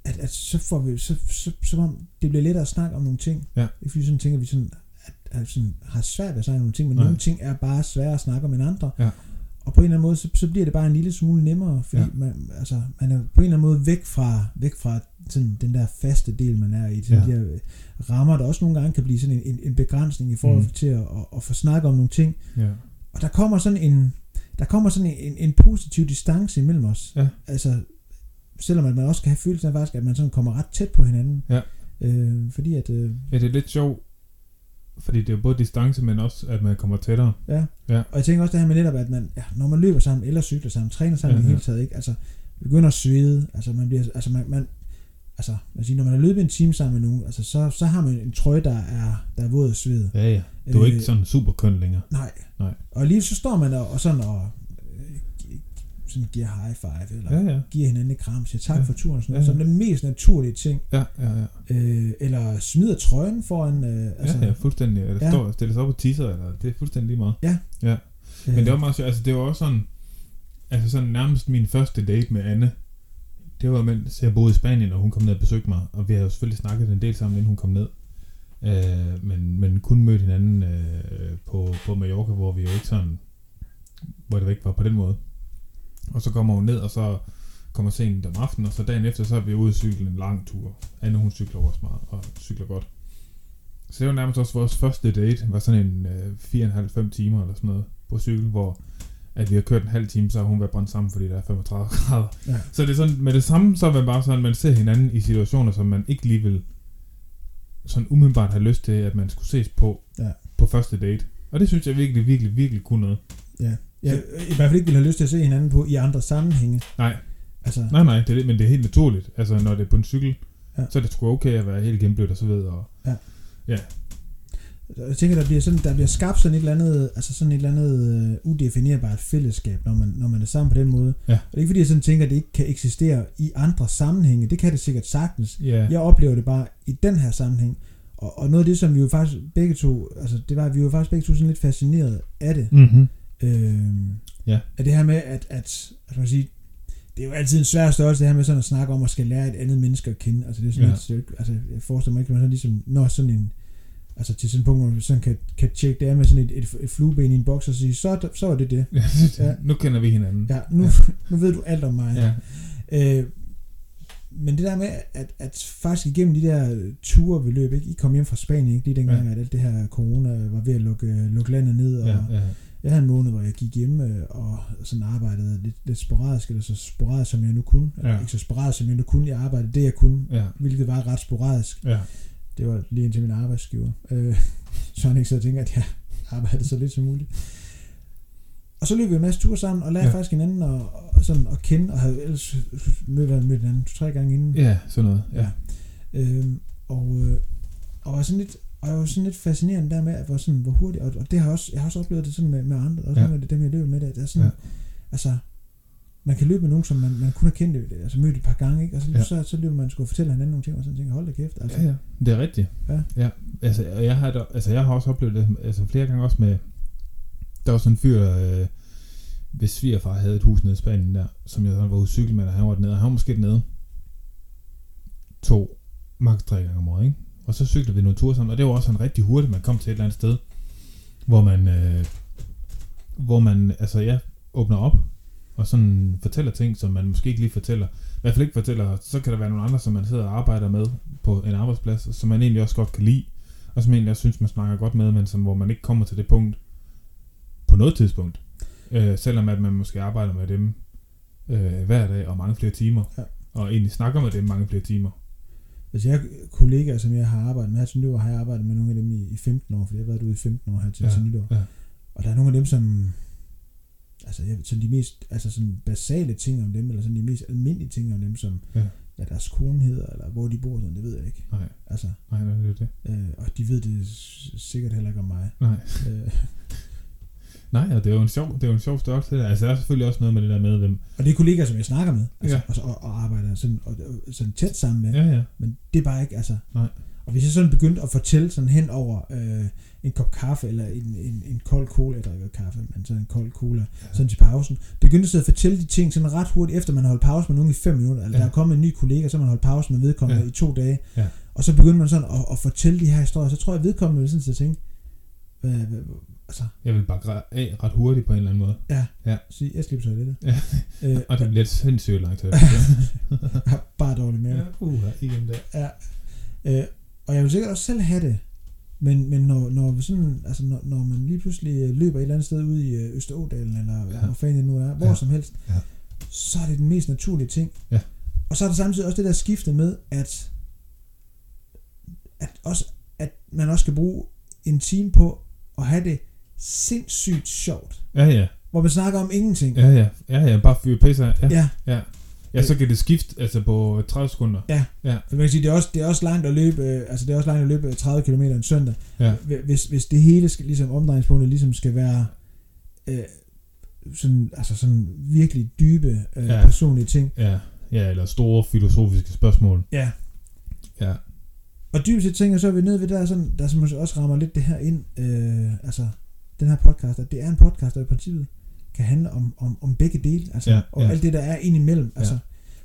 at, at så får vi, så, så, som om det bliver lettere at snakke om nogle ting.
Ja.
Ikke fordi sådan tænker, at vi sådan, at, at sådan har svært ved at snakke om nogle ting, men
Nej.
nogle ting er bare svære at snakke om end andre.
Ja.
Og på en eller anden måde, så, så bliver det bare en lille smule nemmere, fordi
Ja.
man, altså, man er på en eller anden måde væk fra, væk fra sådan, den der faste del, man er i. Sådan
Ja.
de øh, rammer, der også nogle gange kan blive sådan en, en, en begrænsning i forhold
Mm.
til at, at, at få snakket om nogle ting.
Ja.
Og der kommer sådan en, der kommer sådan en, en positiv distance imellem os.
Ja.
Altså, selvom at man også kan have følelsen af faktisk, at man sådan kommer ret tæt på hinanden.
Ja.
Øh, fordi at, øh,
Ja, det er lidt sjovt, fordi det er jo både distance, men også, at man kommer tættere.
ja.
Ja.
Og jeg tænker også det her med netop, at man, ja, når man løber sammen, eller cykler sammen, træner sammen
Ja,
ja, i hele taget, ikke? Altså, begynder at svede, altså man bliver, altså man, man altså, man siger, når man har løbet en time sammen med nogen, altså så, så har man en trøje, der er, der er våd af sved.
Ja, ja. Du er
Øh,
ikke sådan super køn længere.
Nej.
Nej.
Og lige så står man og, og sådan og sådan giver high five, eller
Ja, ja.
giver hinanden et kram, siger tak
Ja.
ja. for turen, sådan
Ja,
noget,
ja.
som den mest naturlige ting.
Ja, ja, ja.
Øh, eller smider trøjen foran, øh, altså,
ja, ja, fuldstændig. Eller
Ja.
står sig op og tisser, eller det er fuldstændig lige meget.
øh,
Men det var meget altså det var også sådan, altså sådan nærmest min første date med Anne, det var mens jeg boede i Spanien, og hun kom ned og besøgte mig, og vi havde jo selvfølgelig snakket en del sammen, inden hun kom ned. Øh, men, men kun mødt hinanden øh, på, på Mallorca, hvor vi jo ikke sådan, hvor det ikke var på den måde. Og så kommer hun ned, og så kommer sent om aftenen, og så dagen efter, så er vi ude at cykle en lang tur. Anne, hun cykler også meget, og cykler godt. Så det var nærmest også vores første date, var sådan en øh, 4,5-5 timer eller sådan noget på cykel, hvor at vi har kørt en halv time, så har hun været brændt sammen, fordi der er 35 grader.
Ja.
Så det er sådan, med det samme, så er man bare sådan, man ser hinanden i situationer, som man ikke lige vil sådan umiddelbart have lyst til, at man skulle ses på,
Ja.
på første date. Og det synes jeg virkelig, virkelig, virkelig kunne noget.
Ja. Jeg i hvert fald ikke ville have lyst til at se hinanden på i andre sammenhænge.
Nej,
Altså,
nej, nej, det er det, men det er helt naturligt. Altså, når det er på en cykel,
Ja.
ja. så er det sgu okay at være helt gennemblødt og så videre. Og,
jeg tænker, der bliver, sådan, der bliver skabt sådan et eller andet, altså sådan et eller andet uh, udefinerbart fællesskab, når man, når man er sammen på den måde.
Ja.
Og det er ikke fordi, jeg sådan tænker, at det ikke kan eksistere i andre sammenhænge. Det kan det sikkert sagtens.
ja,
Jeg oplever det bare i den her sammenhæng. Og, og noget af det, som vi jo faktisk begge to, altså det var, at vi var faktisk begge to sådan lidt fascineret af det.
mm-hmm.
Øh,
Ja.
At det her med, at, at, at man sige, det er jo altid en svær størrelse, det her med sådan at snakke om at skal lære et andet menneske at kende. Altså det er sådan
Ja.
lidt, er altså jeg forestiller mig ikke, at man sådan ligesom når sådan en, altså til sådan en punkt, hvor man sådan kan, kan tjekke det af med sådan et, et, et flueben i en boks og sige, så, er så er det det.
ja,
Ja.
nu kender vi hinanden.
Ja, nu,
Ja.
nu ved du alt om mig.
ja.
Øh, men det der med, at, at faktisk igennem de der ture vi løb, ikke? I kom hjem fra Spanien, ikke? Lige dengang,
ja.
at alt det her corona var ved at lukke, lukke landet ned, og
ja, ja.
Jeg havde en måned, hvor jeg gik hjemme øh, og sådan arbejdede lidt, lidt sporadisk, eller så sporadisk, som jeg nu kunne. Ja.
Ja.
Ikke så sporadisk, som jeg nu kunne. Jeg arbejdede det, jeg kunne,
Ja.
hvilket var ret sporadisk.
Ja.
Det var lige indtil min arbejdsgiver. Øh, så han ikke så tænker, at jeg arbejdede så lidt som muligt. Og så løb vi en masse ture sammen, og lærte ja.
Ja.
faktisk hinanden og, og sådan at kende, og havde ellers mødt, mødt hinanden to-tre gange inden.
Ja, sådan noget. Ja.
Øhm, og, øh, og var sådan lidt, og jeg var sådan lidt fascinerende der med, at hvor, sådan, hvor hurtigt, og, og det har også, jeg har også oplevet det sådan med, med andre, og
Ja.
ja. med dem, jeg løber med, det, det er sådan,
Ja.
altså, man kan løbe med nogen, som man, man kun har kendt, altså mødt et par gange, ikke? og så,
Ja.
så, så løber man skulle fortælle hinanden nogle ting, og sådan tænker, hold da kæft, altså,
Ja, ja. Det er rigtigt.
Ja.
ja. Altså, og jeg har, altså, jeg har også oplevet det altså, flere gange også med... Der var sådan en fyr, øh, hvis svigerfar havde et hus nede i Spanien der, som jeg sådan var ude at cykle med, og han var dernede, og han var måske dernede to, maks tre gange om året, ikke? Og så cyklede vi nogle ture sammen, og det var også sådan rigtig hurtigt, man kom til et eller andet sted, hvor man, øh, hvor man, altså ja, åbner op, og sådan fortæller ting, som man måske ikke lige fortæller. I hvert fald ikke fortæller, så kan der være nogle andre, som man sidder og arbejder med på en arbejdsplads, som man egentlig også godt kan lide, og som egentlig også synes, man snakker godt med, men som, hvor man ikke kommer til det punkt på noget tidspunkt. Øh, selvom at man måske arbejder med dem øh, hver dag og mange flere timer,
Ja.
og egentlig snakker med dem mange flere timer.
Altså jeg kollegaer, som jeg har arbejdet med her til nytår, har jeg arbejdet med nogle af dem i, i 15 år, fordi jeg har været ude i 15 år her til,
Ja,
til nytår.
ja.
Og der er nogle af dem, som, altså jeg, sådan de mest, altså sådan basale ting om dem, eller sådan de mest almindelige ting om dem, som,
Ja.
hvad deres kone hedder, eller hvor de bor, sådan, det ved jeg ikke.
Nej,
Altså,
nej, nej, det er det.
øh, og de ved det sikkert heller ikke om mig.
Nej.
Øh,
Nej, og det er jo en sjov, det er jo en sjov størrelse. der. Altså, der er selvfølgelig også noget med det der med, hvem...
og det er kollegaer, som jeg snakker med, altså,
Ja.
og, så- og, og, arbejder sådan, og, og, sådan tæt sammen med,
Ja, ja.
men det er bare ikke, altså...
Nej.
Og hvis jeg sådan begyndte at fortælle sådan hen over øh, en kop kaffe, eller en, en, en kold cola, jeg drikker ikke kaffe, men sådan en kold cola, ja. sådan til pausen, begyndte at sidde og fortælle de ting sådan ret hurtigt, efter man har holdt pause med nogen i fem minutter, eller
Ja.
ja. der er kommet en ny kollega, så har man holdt pause med vedkommende
Ja.
i to dage,
Ja.
og så begynder man sådan at, at fortælle de her historier, så tror jeg, at vedkommende vil sådan at tænke, hvad, hvad, altså,
Jeg vil bare græ- af ret hurtigt på en eller anden måde.
sige, jeg slipper toilettet.
Ja.
Øh,
Og det bliver sindssygt langt
har bare dårlig mave.
ja, uh, igen der.
Ja. Øh, og jeg vil sikkert også selv have det. Men, men når, når, vi sådan, altså når, når man lige pludselig øh, løber et eller andet sted ud i øh, Østerådalen, eller
Ja.
ja. hvor fanden det nu er, hvor
Ja.
ja. som helst,
Ja.
så er det den mest naturlige ting.
Ja.
Og så er der samtidig også det der skifte med, at, at, også, at man også skal bruge en time på at have det sindssygt sjovt.
Ja, ja.
Hvor man snakker om ingenting.
Ja, ja. Ja, ja. Bare fyre pisse af. Ja.
ja.
ja. Ja, så kan det skifte altså på 30 sekunder.
For man kan sige, det er også, det er også langt at løbe, øh, altså det er også langt at løbe 30 km en søndag.
Ja.
Hvis, hvis det hele skal, ligesom omdrejningspunktet ligesom skal være øh, sådan, altså sådan virkelig dybe øh,
Ja.
ja. personlige ting.
Ja. Ja, eller store filosofiske spørgsmål.
Ja.
Ja.
Og dybest set tænker så er vi nede ved der, sådan, der som måske også rammer lidt det her ind, øh, altså den her podcast, at det er en podcast, der i princippet kan handle om, om, om begge dele, altså,
Ja,
og
ja.
alt det, der er indimellem. Altså,
Ja.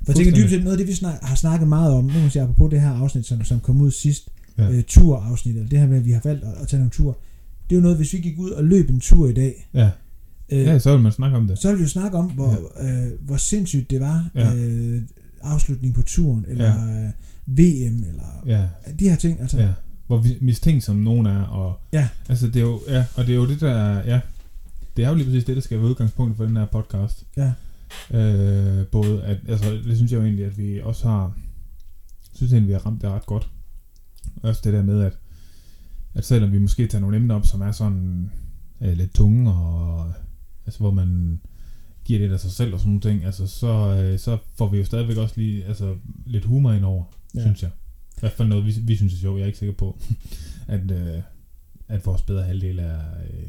For jeg tænker dybest set noget af det, vi snak, har snakket meget om, nu må jeg apropos det her afsnit, som, som kom ud sidst,
Ja.
ja. øh, turafsnit, eller det her med, at vi har valgt at, at tage nogle tur. Det er jo noget, hvis vi gik ud og løb en tur i dag,
Ja.
øh,
ja, så vil man snakke om det.
så vil vi jo snakke om, hvor, øh, hvor sindssygt det var,
Ja.
øh, afslutning på turen, eller øh, VM, eller
Ja.
de her ting. Altså,
Ja. Hvor vi- mistænkt som nogen er, og...
Ja.
Altså, det er jo... Ja, og det er jo det, der... Ja. Det er jo lige præcis det, der skal være udgangspunktet for den her podcast.
Ja.
Øh, både at... Altså, det synes jeg jo egentlig, at vi også har... synes egentlig, vi har ramt det ret godt. Også det der med, at, at selvom vi måske tager nogle emner op, som er sådan øh, lidt tunge, og altså, hvor man giver det af sig selv og sådan nogle ting, altså, så, øh, så får vi jo stadigvæk også lige altså, lidt humor ind over, ja.
Ja.
synes jeg. I hvert fald noget, vi, vi synes er sjovt. Jeg er ikke sikker på, at, øh, at vores bedre halvdel er øh,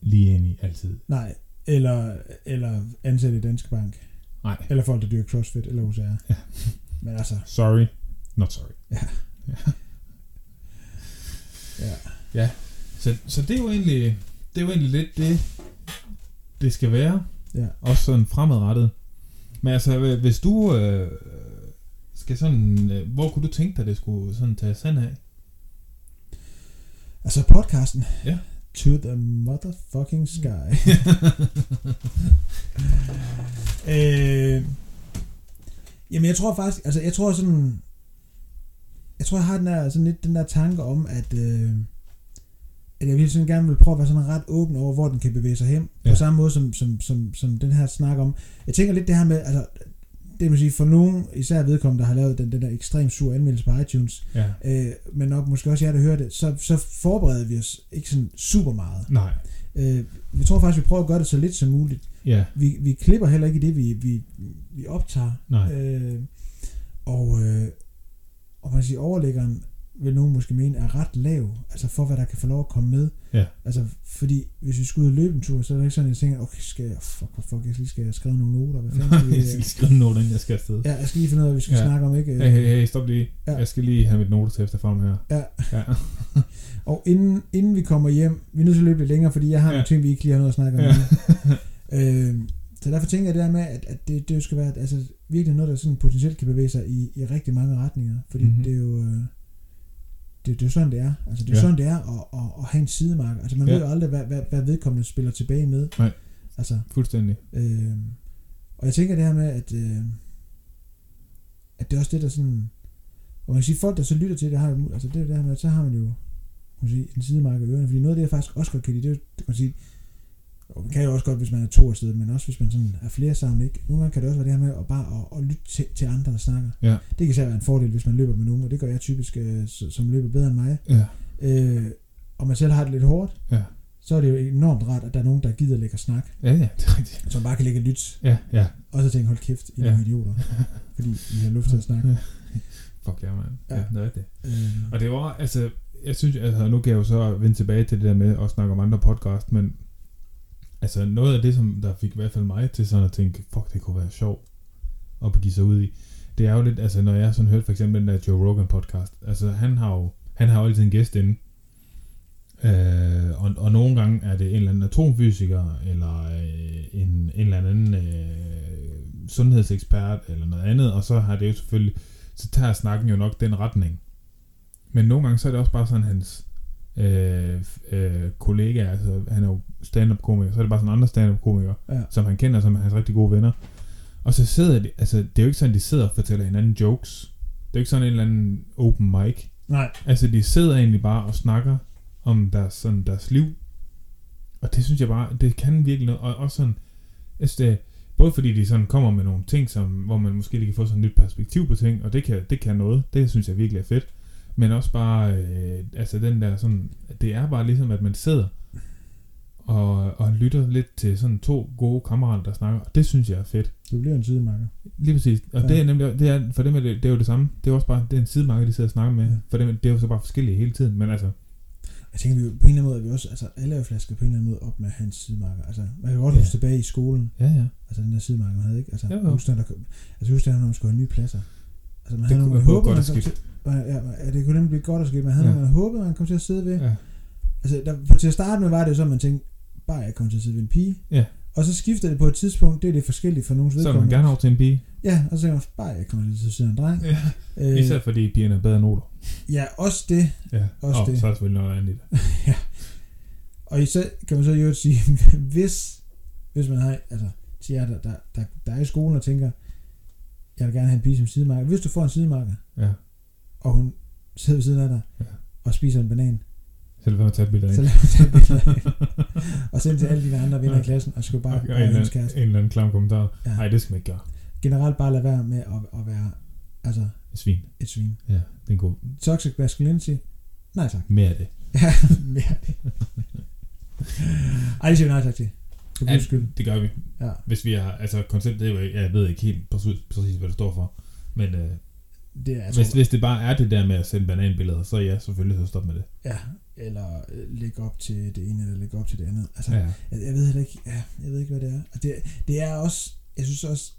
lige enige altid.
Nej, eller, eller ansætte i Danske Bank,
Nej,
eller folk, der dyrker CrossFit, eller OCR.
Ja.
Men altså,
sorry, not sorry.
Ja.
ja.
ja.
Så, så det er jo egentlig, det er jo egentlig lidt det, det skal være.
Ja.
Også sådan fremadrettet. Men altså, hvis du øh, skal sådan, øh, hvor kunne du tænke dig, det skulle sådan tage sand af?
Altså podcasten.
Ja.
To the motherfucking sky. øh, jamen jeg tror faktisk, altså jeg tror sådan, jeg tror jeg har den der, sådan lidt den der tanke om, at, øh, at jeg virkelig sådan gerne vil prøve at være sådan ret åben over, hvor den kan bevæge sig hen. Ja.
Ja.
På samme måde som, som, som, som den her snak om. Jeg tænker lidt det her med, altså, det vil sige, for nogen, især vedkommende, der har lavet den, den der ekstremt sur anmeldelse på iTunes,
Ja.
øh, men nok måske også jer, der hører det, så, så forbereder vi os ikke sådan super meget.
Nej.
Øh, vi tror faktisk, vi prøver at gøre det så lidt som muligt.
Ja.
Vi, vi klipper heller ikke i det, vi, vi, vi optager.
Nej.
Øh, og, øh, og man kan sige, overlæggeren vil nogen måske mene, er ret lav, altså for hvad der kan få lov at komme med.
Ja.
Altså, fordi hvis vi skulle ud og løbe en tur, så er det ikke sådan, at jeg tænker, okay, skal jeg, fuck, fuck, jeg skal lige skal jeg skrive nogle noter, hvad fanden skal
jeg skal lige skrive noget, inden jeg skal afsted.
ja, jeg skal lige finde ud af, hvad vi skal
Ja.
snakke om, ikke?
Hey, hey, hey, stop lige.
Ja.
Jeg skal lige have mit noter til frem her.
Ja.
Ja.
Og inden, inden vi kommer hjem, vi er nødt til at løbe lidt længere, fordi jeg har ja. Nogle ting, vi ikke lige har noget at snakke om.
Ja.
Ja. øh, så derfor tænker jeg det der med, at, at det, det skal være altså, virkelig noget, der sådan potentielt kan bevæge sig i, i rigtig mange retninger. Fordi mm-hmm.
Mhm.
det er jo... Øh, det, det er sådan, det er. Altså, det er ja. Sådan, det er at, at, at have en sidemark. Altså, man ja. Ved jo aldrig, hvad, hvad, hvad vedkommende spiller tilbage med.
Nej.
Altså,
Fuldstændig.
øh, og jeg tænker det her med, at, øh, at det er også det, der sådan... Og man kan sige, folk, der så lytter til det, har altså det er det her med, at så har man jo man sige, en sidemark i ørerne. Fordi noget af det, jeg faktisk også godt kan lide, det er jo, man sige, og man kan jo også godt, hvis man er to afsted, men også hvis man sådan er flere sammen, ikke? Nogle gange kan det også være det her med at bare at, at lytte til, til andre, der snakker.
Ja.
Det kan især være en fordel, hvis man løber med nogen, og det gør jeg typisk, øh, som løber bedre end mig.
Ja.
Øh, og man selv har det lidt hårdt,
Ja.
så er det jo enormt rart, at der er nogen, der gider lægge og snak,
Ja, ja, det er rigtigt.
som bare kan lægge og lytte,
Ja, ja.
og så tænke, hold kæft, I er
Ja.
idioter, fordi I har luft til at snakke.
Fuck ja, mand.
Ja.
Ja, det er det.
Øh,
Og det var, altså, jeg synes, altså, nu kan jeg jo så vende tilbage til det der med at snakke om andre podcast, men altså noget af det, som der fik i hvert fald mig til sådan at tænke, fuck, det kunne være sjovt at begive sig ud i, det er jo lidt, altså når jeg sådan hørte for eksempel den der Joe Rogan podcast, altså han har jo, han har jo altid en gæst inde, øh, og, og nogle gange er det en eller anden atomfysiker, eller øh, en, en eller anden øh, sundhedsekspert, eller noget andet, og så har det jo selvfølgelig, så tager snakken jo nok den retning. Men nogle gange så er det også bare sådan hans øh, øh, kollegaer, altså han er jo stand-up komiker, så er det bare sådan andre stand-up komikere,
ja.
som han kender, som er hans rigtig gode venner. Og så sidder de, altså det er jo ikke sådan, de sidder og fortæller hinanden jokes. Det er jo ikke sådan en eller anden open mic.
Nej,
Altså de sidder egentlig bare og snakker om deres, sådan, deres liv. Og det synes jeg bare, det kan virkelig noget. Og også sådan, altså det, både fordi de sådan kommer med nogle ting, som, hvor man måske lige kan få sådan et nyt perspektiv på ting, og det kan, det kan noget. Det synes jeg virkelig er fedt. Men også bare, øh, altså den der sådan, det er bare ligesom, at man sidder og, og lytter lidt til sådan to gode kammerater, der snakker. Og det synes jeg er fedt.
du bliver en sidemarker.
Lige præcis. Og
Ja.
det er nemlig, det er, for dem er det, det er jo det samme. Det er også bare, det er en sidemarked, de sidder og snakker med.
Ja.
For dem, det er jo så bare forskellige hele tiden. Men altså,
Jeg tænker, vi, på en eller anden måde er vi også, altså alle er jo flasket på en eller anden måde op med hans sidemarker. Altså, man kan godt
Ja.
huske tilbage i skolen,
ja, ja.
altså den der sidemarker, man havde, ikke? Altså, jeg
jo.
husker, der, altså, husker, når man skulle have nye pladser. Altså, man
Det
havde
kunne
man håbede,
godt at
kom
skifte.
ja, ja, det kunne nemlig blive godt at ske. Man havde
Ja.
ja. man håbede, man kom til at sidde ved.
ja.
Altså, der, til at starte med var det sådan, man tænkte, bare jeg kommer til at sidde ved en pige.
Ja.
Og så skifter det på et tidspunkt, det er det forskellige for nogens
Så vil man
vedkommende.
gerne over til en pige.
Ja, og så tænker man, bare jeg kommer til at sidde ved en dreng.
Ja.
Øh,
Især fordi pigerne er bedre noter.
ja, også det.
Ja.
Også
og
det.
så er der selvfølgelig noget andet det.
Og så kan man så jo sige, hvis, hvis man har, altså, til jer, der, der, der, der er i skolen og tænker, jeg vil gerne have en pige som sidemarker. Hvis du får en sidemarker,
Ja.
og hun sidder ved siden af dig,
Ja.
og spiser en banan,
et af.
så lad mig tage et billede af hende. Og send til alle dine andre venner i klassen, og skal bare,
og
bare
en, anden,
kæreste.
en eller anden klam kommentar.
Ja.
Nej, det skal man ikke gøre.
Generelt bare lade være med at, at være altså,
Svin.
et svin.
Ja, det er en god.
Toxic masculinity? Nej tak.
Mere af det.
Ja, mere. Ej, det siger vi nej tak til. For guds skyld.
det gør vi.
Ja.
Hvis vi har, altså koncept, det er jo jeg ved ikke helt præcis, præcis hvad det står for. Men øh,
Det er,
hvis,
tror,
hvis det bare er det der med at sende bananbilleder, så ja, selvfølgelig så stop med det.
ja, eller øh, lægge op til det ene, eller lægge op til det andet. Altså,
Ja.
jeg, jeg ved heller ikke, ja, jeg ved ikke, hvad det er. Og det, det er også, jeg synes også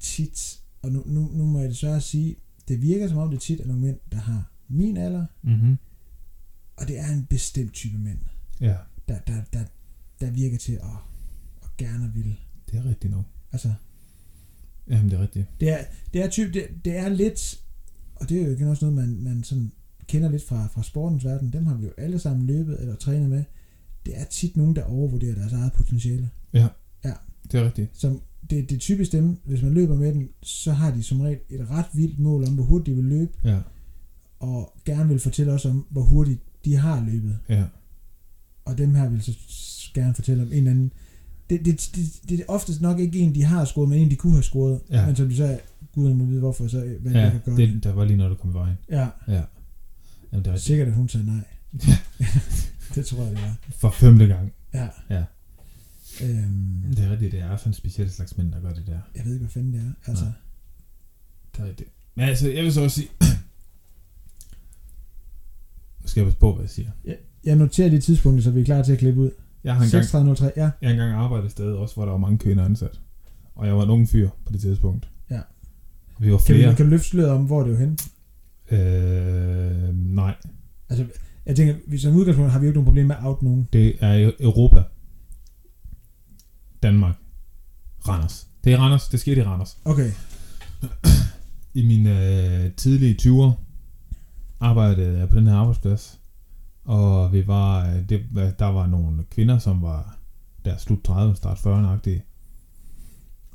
tit, og nu, nu, nu må jeg desværre sige, det virker som om det tit er nogle mænd, der har min alder,
Mm-hmm.
og det er en bestemt type mænd,
Ja,
der, der, der, der virker til at gerne ville.
det er rigtigt nok.
Altså,
Jamen, det er rigtigt.
det er, det er, typ, det, det er lidt, og det er jo igen også noget, man, man sådan kender lidt fra, fra sportens verden, dem har vi jo alle sammen løbet eller trænet med. Det er tit nogen, der overvurderer deres eget potentiale.
Det er rigtigt.
Som det, det er typisk dem, hvis man løber med dem, så har de som regel et ret vildt mål om, hvor hurtigt de vil løbe,
Ja,
og gerne vil fortælle os om, hvor hurtigt de har løbet.
ja.
og dem her vil så gerne fortælle om en eller anden, det, det, det, det er oftest nok ikke en, de har scoret, men en, de kunne have scoret,
Ja.
men som de så, guderne må vide hvorfor, så hvad ja,
Ja,
kan gøre.
det, der var lige noget, der kom i vejen.
Ja,
Ja. Jamen, det er
sikkert at hun sagde nej.
Ja.
det tror jeg, det var.
for femte gang.
Ja.
Ja.
Øhm,
Det er rigtigt, det er sådan en speciel slags mænd, der gør det der.
jeg ved ikke, hvad fanden det er. Altså,
Nej. Det er rigtigt. Men altså, jeg vil så også sige... Skal jeg passe på, hvad jeg siger.
jeg noterer de tidspunkter, så vi er klar til at klippe ud.
Jeg har engang,
3603, ja.
jeg har engang arbejdet et sted også, hvor der var mange kvinder ansat. Og jeg var en ung fyr på det tidspunkt.
Ja.
Vi var
Kan,
flere.
vi, kan du løfte sløret om, hvor det er henne?
Øh, nej,
Altså, jeg tænker, vi som udgangspunkt har vi jo ikke nogen problem med at out nogen.
det er i Europa. Danmark. Randers. Det er Randers. Det skete i Randers.
Okay,
I mine øh, tidlige 20'er arbejdede jeg på den her arbejdsplads. Og vi var, øh, det, der var nogle kvinder, som var der slut 30, start 40'erne-agtige.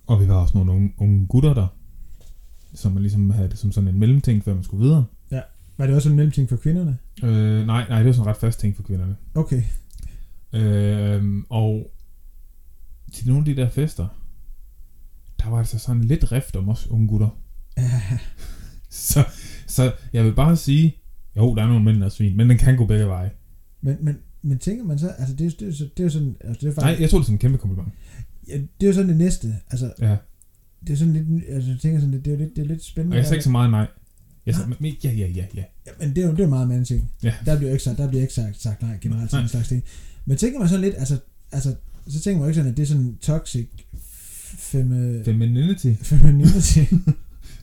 Og vi var også nogle unge, unge gutter der, som man ligesom havde det som sådan en mellemting, før man skulle videre.
var det også en mellemting for kvinderne?
Øh, nej, nej, det var sådan en ret fast ting for kvinderne.
Okay,
Øh, og til nogle af de der fester, der var altså sådan lidt rift om os unge gutter.
ja,
Så, så jeg vil bare sige, jo, der er nogle mænd, der er svin, men den kan gå begge veje.
men, men, men tænker man så, altså det, er- det, er, så- det er jo sådan, altså det er
Nej,
faktisk,
jeg tog det som en kæmpe kompliment.
ja, det er jo sådan det næste, altså
Ja,
det er sådan lidt, altså jeg tænker sådan, det, det er jo lidt, det er lidt
og
spændende.
jeg sagde ikke så meget nej. Jeg
Nej.
sagde, men, ja, ja, ja, ja.
Ja, men det er jo, det er meget anden ting.
Ja.
Der bliver jo ikke sagt, der bliver ikke sagt, sagt nej generelt
Nej.
en slags ting. Men tænker man sådan lidt, altså, altså så tænker man jo ikke sådan, at det er sådan toxic femme,
Femininity.
femininity.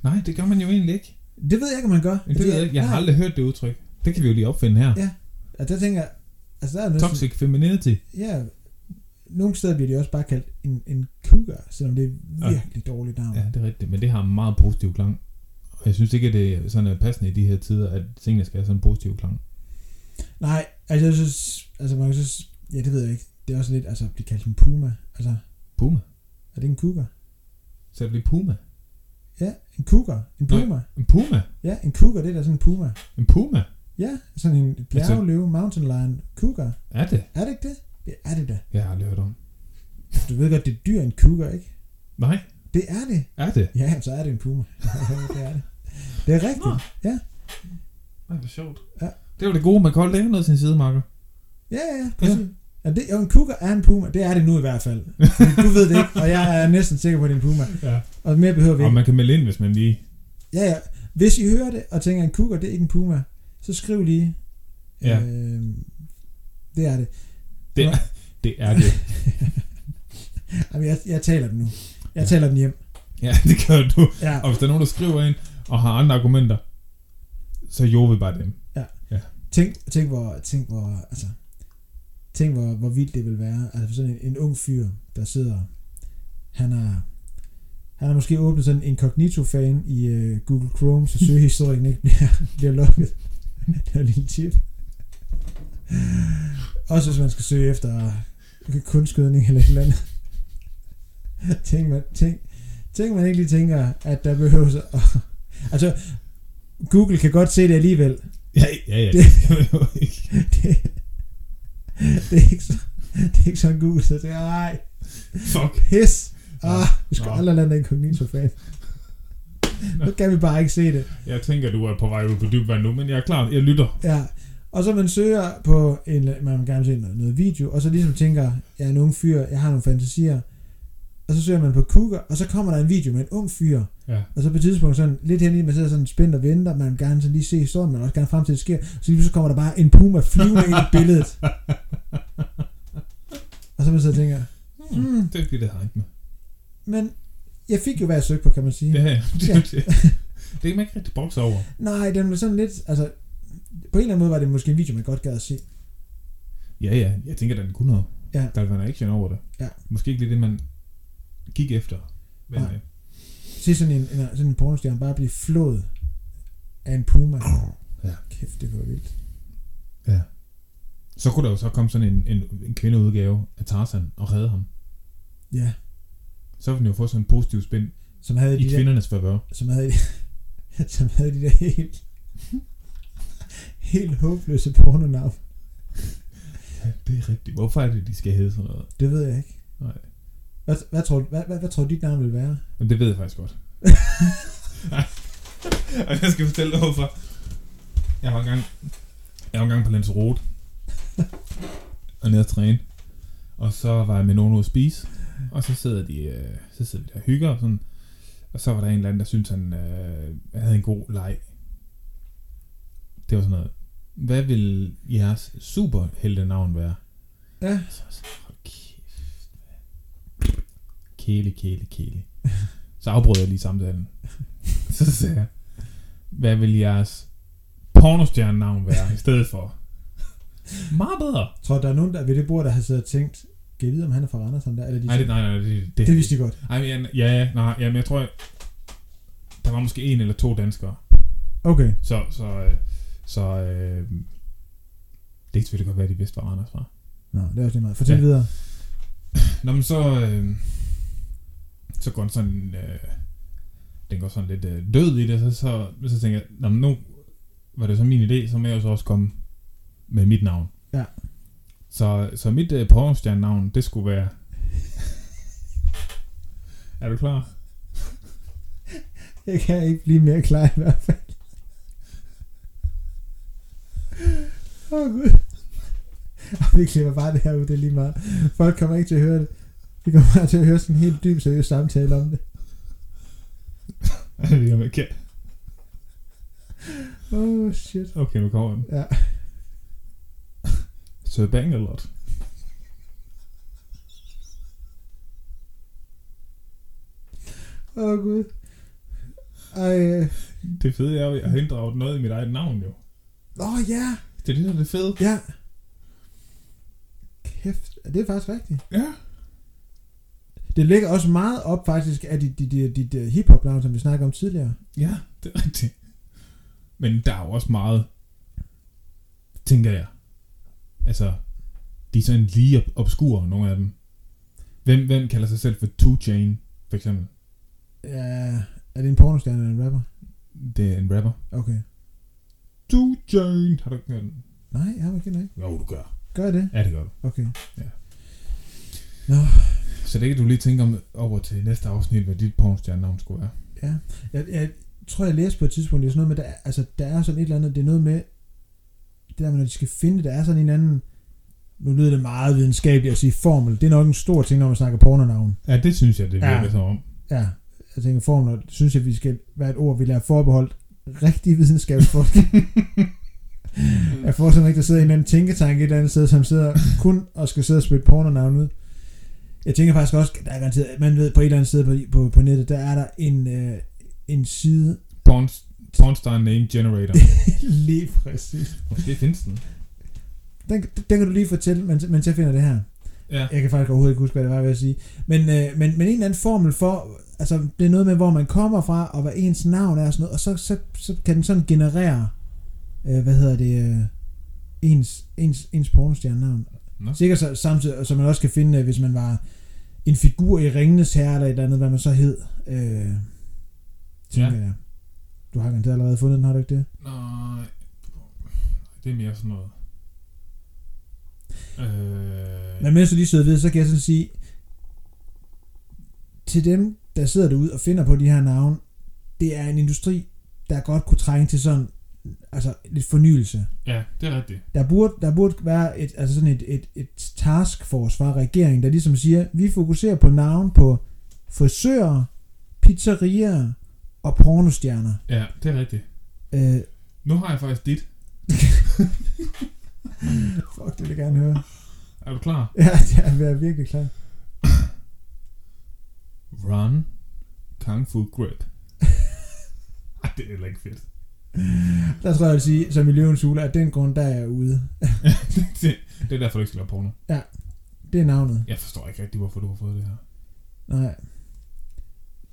Nej, det gør man jo egentlig ikke.
Det ved jeg ikke, om man gør.
Det ved jeg ikke. Jeg har
Nej.
aldrig hørt det udtryk. Det kan vi jo lige opfinde her.
Ja. Altså der tænker jeg, altså der er næsten,
Toxic femininity.
ja, nogle steder bliver det også bare kaldt en, en cougar, selvom det er virkelig dårligt navn.
Ja, det er rigtigt, men det har en meget positiv klang. Og jeg synes ikke, at det er sådan er passende i de her tider, at tingene skal have sådan en positiv klang.
Nej, altså jeg synes, altså man synes, ja det ved jeg ikke, det er også lidt, altså at blive kaldt en puma, altså
Puma.
er det en cougar?
Så det bliver Puma.
Ja, en cougar, en
Nej.
puma.
En Puma.
Ja, en cougar, det er da sådan en puma.
En Puma.
Ja, sådan en bjergløve, mountain lion, cougar.
Er det?
Er det ikke det? Det er det da.
Jeg har aldrig hørt om.
Du ved godt, det er dyr en cougar, ikke?
Nej,
Det er det.
er det?
Ja, så er det en puma. det er det. Det er rigtigt.
Nå.
Ja.
Nej, hvor sjovt.
Ja.
Det var det gode, man kan holde det noget sin side, Marker.
Ja, ja, ja. Præcis. Ja, det, jo, en cougar er en puma. Det er det nu i hvert fald. Du ved det ikke, og jeg er næsten sikker på, at det er en puma.
Ja.
Og mere behøver vi
Og
ikke.
man kan melde ind, hvis man lige...
Ja, ja. Hvis I hører det, og tænker, en cougar, det er ikke en puma, så skriv lige.
Ja.
Øh, det er det.
Det,
Nå.
det er det.
Jamen, jeg, jeg taler den nu. Jeg
Ja.
taler den hjem.
Ja, det gør du.
Ja.
Og hvis der er nogen, der skriver ind og har andre argumenter, så jo vi bare dem.
Tænk, tænk hvor, tænk hvor, altså, tænk hvor, hvor vildt det vil være. Altså sådan en, en ung fyr, der sidder, han har, han har måske åbnet sådan en incognito-fan i uh, Google Chrome, så søgehistorien ikke bliver, bliver lukket. det er en lille tip. Også hvis man skal søge efter kunstskydning eller et eller andet. tænk, man, tænk, tænk man ikke lige tænker, at der behøves at, altså, Google kan godt se det alligevel,
Ja, ja, ja.
Det-
Det.
det, er ikke så, det er ikke sådan Google, så det er, nej,
Fuck.
pis. Ah, vi skal
Nå.
aldrig lade den incognito fan. Nu kan vi bare ikke se det.
Jeg tænker, du er på vej ud på dyb vand nu, men jeg er klar. Jeg lytter.
Ja. Og så man søger på en, man vil gerne se noget, noget video, og så ligesom tænker, jeg er en ung fyr, jeg har nogle fantasier, og så søger man på Cougar, og så kommer der en video med en ung fyr,
Ja.
og så på et tidspunkt sådan, lidt hen i, man sidder sådan spændt og venter, man vil gerne sådan lige se historien, men også gerne frem til, det sker, så lige så kommer der bare en puma flyvende ind i billedet. Og så man så tænker,
Hmm.
Hmm.
Det er ikke det, regnet med.
men jeg fik jo hvad jeg søgte på, kan man sige.
Ja, ja. Det,
Ja.
det, det kan man ikke rigtig bokse over.
Nej, den var sådan lidt, altså, på en eller anden måde var det måske en video, man godt gad at se.
Ja, ja. Jeg tænker, den kunne noget.
Ja.
Der vil være en action over det.
Ja.
Måske ikke lige det, man gik efter. Men,
Nej.
øh,
Se sådan en, en, sådan en pornostjerne bare blive flået af en puma.
Ja.
Kæft, det var vildt.
ja. Så kunne der jo så komme sådan en, en, en kvindeudgave af Tarzan og redde ham.
Ja,
Så ville den jo få sådan en positiv spin
som havde
i
de der,
kvindernes favør.
som havde, som havde de der helt, helt håbløse pornonavn.
Ja, det er rigtigt. Hvorfor er det, de skal hedde sådan noget?
Det ved jeg ikke.
Nej.
Hvad, hvad, tror, hvad, hvad, hvad tror du, dit navn vil være?
Men det ved jeg faktisk godt. Nej. Og jeg skal fortælle dig hvorfor. Jeg var engang, jeg var engang på Lanzarote. og nede at træne. Og så var jeg med nogen ude at spise. Og så sidder, de, øh, så sidder vi der og hygger og sådan. Og så var der en eller anden, der syntes, han øh, havde en god leg. Det var sådan noget. Hvad vil jeres superheltenavn være?
Ja.
Så, så. Kæle, kæle, kæle. Så afbrød jeg lige samtalen. Så sagde jeg, hvad vil jeres pornostjerne-navn være i stedet for? Meget bedre.
Tror der er nogen der ved det bord, der har siddet og tænkt, kan jeg vide, om han er fra Randers, der? Eller de
Nej, det, nej, nej, det, det,
det vidste de godt.
Ej, men, ja, ja, nej, ja, men jeg tror, jeg, der var måske en eller to danskere.
Okay.
Så, så, øh, så øh, det kan selvfølgelig godt være, at de vidste, hvor Anders var.
Nå, det er også lige meget. Fortæl
ja.
videre.
Nå, men så, øh, så går den sådan, øh, den går sådan lidt øh, død i det, så, så, så tænker jeg, nu var det så min idé, så må jeg så også komme med mit navn.
Ja.
Så, så mit øh, pornostjerne-navn, det skulle være... er du klar?
Jeg kan ikke blive mere klar i hvert fald. Åh oh, gud. Vi klipper bare det her ud, det er lige meget. Folk kommer ikke til at høre det. Vi kommer bare til at høre sådan en helt dyb, seriøs samtale om det.
Jeg ved ikke, om jeg kan.
Oh shit.
Okay, nu kommer den.
Ja.
Sir Bangalot.
Åh oh, gud. Ej. øh.
Det fede er jo, at jeg har inddraget noget i mit eget navn jo.
Åh oh, ja.
Det er det, der er det fede.
Ja. Kæft. Det er faktisk rigtigt.
Ja.
Det ligger også meget op faktisk af dit, dit, dit, dit uh, hiphop-navn, som vi snakkede om tidligere.
Ja, det er rigtigt. Men der er jo også meget, tænker jeg. Altså, de er sådan lige ob- obskure, nogle af dem. Hvem, hvem kalder sig selv for Two Chain, for eksempel?
Ja. Er det en pornostjerne eller en rapper?
Det er en rapper.
Okay.
Two Chain. Har du ikke hørt den?
Nej, jeg har ikke ikke.
Jo, du gør.
Gør jeg det?
Ja, det gør du.
Okay.
Så det kan du lige tænke om over til næste afsnit, hvad dit pornostjerne-navn skulle være.
Ja. Jeg, jeg tror, jeg læste på et tidspunkt, det er sådan noget med, der, er- altså, der er sådan et eller andet, det er noget med, det der med, når de skal finde det, der er sådan en anden, nu lyder det meget videnskabeligt at sige formel, det er nok en stor ting, når man snakker pornonavn.
Ja, det synes jeg, det
Ja.
virker som om.
Ja, jeg tænker formler, det synes jeg, vi skal være et ord, vi lader forbeholdt rigtig videnskabsfolk. jeg får simpelthen ikke, der sidder en eller anden tænketank et eller andet sted, som sidder kun og skal sidde og spille pornonavn ud. Jeg tænker faktisk også, der er garanteret, man ved på et eller andet sted på, på, på nettet, der er der en, øh, en side,
Porn, pornstar name generator.
lige præcis.
Måske findes den.
Den, den kan du lige fortælle, mens, mens jeg finder det her.
Ja.
Jeg kan faktisk overhovedet ikke huske, hvad det var, jeg vil sige. Men, øh, men, men en eller anden formel for, altså det er noget med, hvor man kommer fra, og hvad ens navn er og sådan noget, og så, så, så kan den sådan generere, øh, hvad hedder det, øh, ens, ens, ens pornostjerne-navn.
Nå.
Sikkert så, samtidig, så man også kan finde, øh, hvis man var en figur i Ringenes Herre, eller et eller andet, hvad man så hed. Øh, tænker
Ja.
jeg. Du har garanteret allerede fundet den, har du ikke det?
Nej. Det er mere sådan noget. Øh,
Men mens du lige sidder ved, så kan jeg sådan sige, til dem, der sidder derude og finder på de her navne, det er en industri, der godt kunne trænge til sådan, altså lidt fornyelse.
ja, det er rigtigt.
Der burde, der burde være et, altså sådan et, et, et taskforce fra regeringen, der ligesom siger, vi fokuserer på navn på frisører, pizzerier og pornostjerner.
Ja, det er rigtigt.
Øh,
Nu har jeg faktisk dit.
fuck, det vil jeg gerne høre.
Er du klar?
Ja, det er jeg er virkelig klar.
Run. Kung Fu Grip. Ej, det er heller ikke fedt.
Der tror jeg, jeg vil sige, som i løvens hule, at den grund, der er jeg ude.
det, det er derfor, du ikke skal lave porno.
Det er navnet.
Jeg forstår ikke rigtig, hvorfor du har fået det her.
Nej.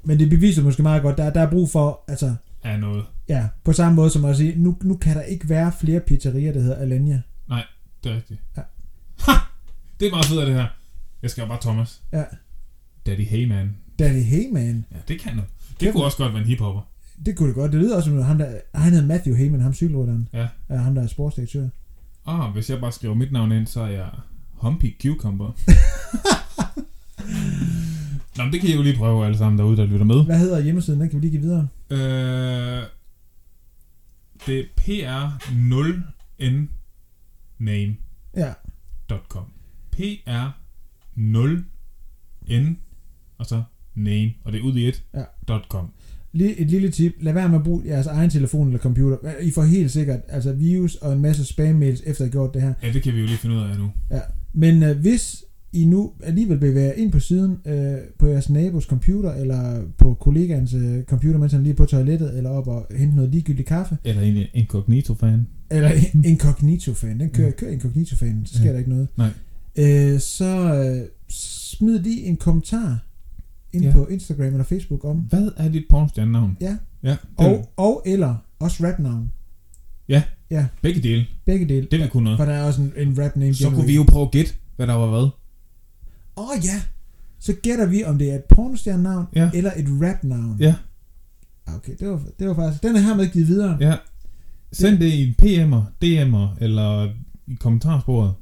Men det beviser måske meget godt, der, der er brug for, altså,
Er noget.
ja, på samme måde som at sige, nu, nu kan der ikke være flere pizzerier, der hedder Alanya.
Det er rigtigt.
Ja.
Ha! Det er meget fedt, det her. Jeg skal bare Thomas.
Ja.
Daddy Heyman.
Daddy Heyman.
Ja, det kan noget. Det
Kæft,
kunne også godt være en hiphopper.
Det kunne det godt. Det lyder også som ham, der, han hedder Matthew Heyman, ham cykelrytteren.
Ja.
ja. ham, der er sportsdirektør.
Ah, hvis jeg bare skriver mit navn ind, så er jeg Humpy Cucumber. Nå, men det kan I jo lige prøve alle sammen derude, der lytter med.
Hvad hedder hjemmesiden? Den kan vi lige give videre.
Øh, det er pr0nname.com.
Ja.
pr0n og så name, og det er ud i et,
Ja.
.com.
Lige et lille tip. Lad være med at bruge jeres egen telefon eller computer. I får helt sikkert altså virus og en masse spam-mails, efter at have gjort det her.
Ja, det kan vi jo lige finde ud af nu.
Men øh, hvis I nu alligevel bevæger ind på siden øh, på jeres nabos computer, eller på kollegaens øh, computer, mens han lige er på toilettet, eller op og hente noget ligegyldig kaffe,
Eller en incognito-fan.
eller incognito-fan, den kører, kører incognito-fan, så sker
Ja.
der ikke noget.
Nej.
Øh, så øh, smid lige en kommentar ind
Ja.
på Instagram eller Facebook om,
Hvad er dit pornstjerne-navn?
Ja.
Ja, det,
og, og eller også rapnavn.
begge dele.
Begge dele.
Det vil kunne noget.
For der er også en, en rap name
Så kunne vi jo prøve at gætte, hvad der var hvad.
Åh oh, ja! Så gætter vi, om det er et pornostjernenavn,
Ja.
eller et rapnavn.
Ja.
Ah, Okay, det var, det var faktisk... Den er hermed givet videre.
Ja. Send det i en PM'er, DM'er, eller i kommentarsporet.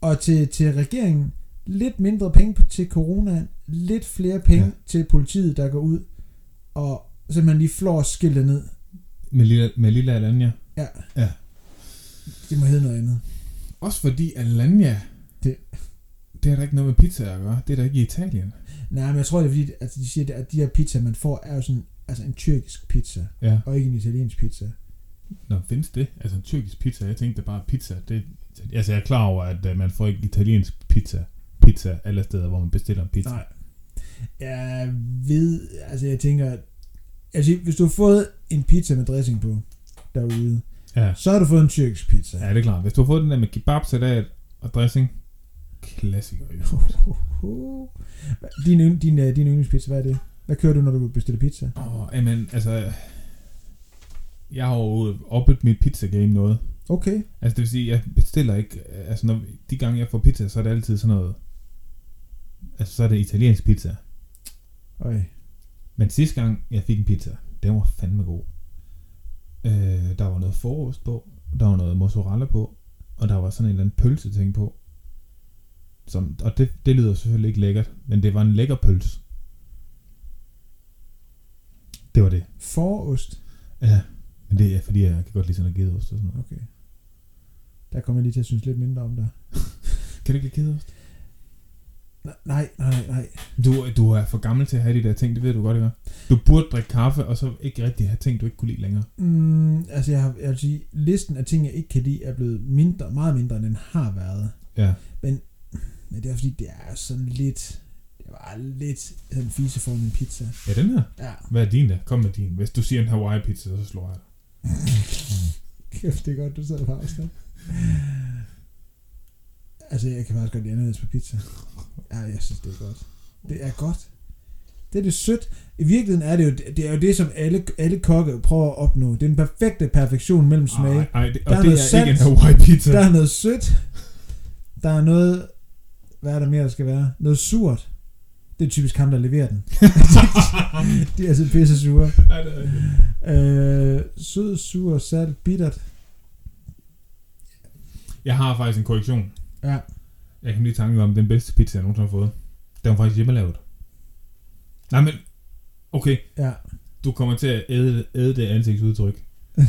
Og til, til regeringen, lidt mindre penge til corona, lidt flere penge
Ja.
ja. til politiet, der går ud og simpelthen lige flår skiltet ned.
Med lille, med lille Alanya.
Det må hedde noget andet.
Også fordi Alanya,
Det-
det er der ikke noget med pizza at gøre. Det er der ikke i Italien.
Nej, men jeg tror, det er fordi, altså, de siger, at de her pizza, man får, er jo sådan altså en tyrkisk pizza,
Ja.
og ikke en italiensk pizza.
Nå, findes det? Altså en tyrkisk pizza. Jeg tænkte bare pizza. Det, altså jeg er klar over, at uh, man får ikke italiensk pizza. Pizza alle steder, hvor man bestiller en pizza.
Nej. Jeg ved, altså jeg tænker, altså hvis du har fået en pizza med dressing på derude,
Ja.
så har du fået en tyrkisk pizza.
ja, det er klart. Hvis du har fået den der med kebab, salat og dressing. Klassiker. Jo.
Din, din, øh, din yndlingspizza, hvad er det? Hvad kører du, når du bestiller pizza?
Åh, oh, jamen, altså... Jeg har jo opbygget mit pizza game noget.
Okay.
Altså det vil sige, jeg bestiller ikke... Altså når, de gange jeg får pizza, så er det altid sådan noget... Altså så er det italiensk pizza.
Øj.
Men sidste gang jeg fik en pizza, den var fandme god. Øh, der var noget forost på, der var noget mozzarella på, og der var sådan en eller anden pølseting på. Som, og det, det lyder selvfølgelig ikke lækkert, men det var en lækker pølse. Det var det.
Forost.
Ja, men det er fordi, jeg kan godt lide sådan noget gedeost og sådan noget.
Okay. Der kommer jeg lige til at synes lidt mindre om dig.
Kan du ikke lide gedeost?
Nej, nej, nej.
Du, du er for gammel til at have de der ting, det ved du godt, ikke? Du burde drikke kaffe, og så ikke rigtig have ting, du ikke kunne lide længere.
Mm, altså jeg, har, jeg vil sige, listen af ting, jeg ikke kan lide, er blevet mindre, meget mindre, end den har været.
Ja.
Men det er fordi, det er sådan lidt... Det var lidt sådan fise for min pizza.
Ja, den her.
Ja.
Hvad er din der? Kom med din. Hvis du siger en Hawaii pizza, så slår jeg dig.
Kæft, det er godt, du sidder på afstand. Altså, jeg kan faktisk godt lide anderledes på pizza. Ja, jeg synes, det er godt. Det er godt. Det er det sødt. I virkeligheden er det jo det, er jo det som alle, alle kokke prøver at opnå. Det er den perfekte perfektion mellem smage.
Ej, ej, det,
Der
og
er
det er
noget
ikke en
salt.
Hawaii pizza.
Der er noget sødt. Der er noget... Hvad er der mere, der skal være? Noget surt. Det er typisk ham, der leverer den. De er altså pisse sure.
Det er.
Øh, sød, sur, salt, bittert.
Jeg har faktisk en korrektion.
Ja.
Jeg kan lige tanke om den bedste pizza, jeg nogensinde har fået. Den var faktisk hjemmelavet. Nej, men... Okay,
Ja.
du kommer til at æde, æde det ansigtsudtryk.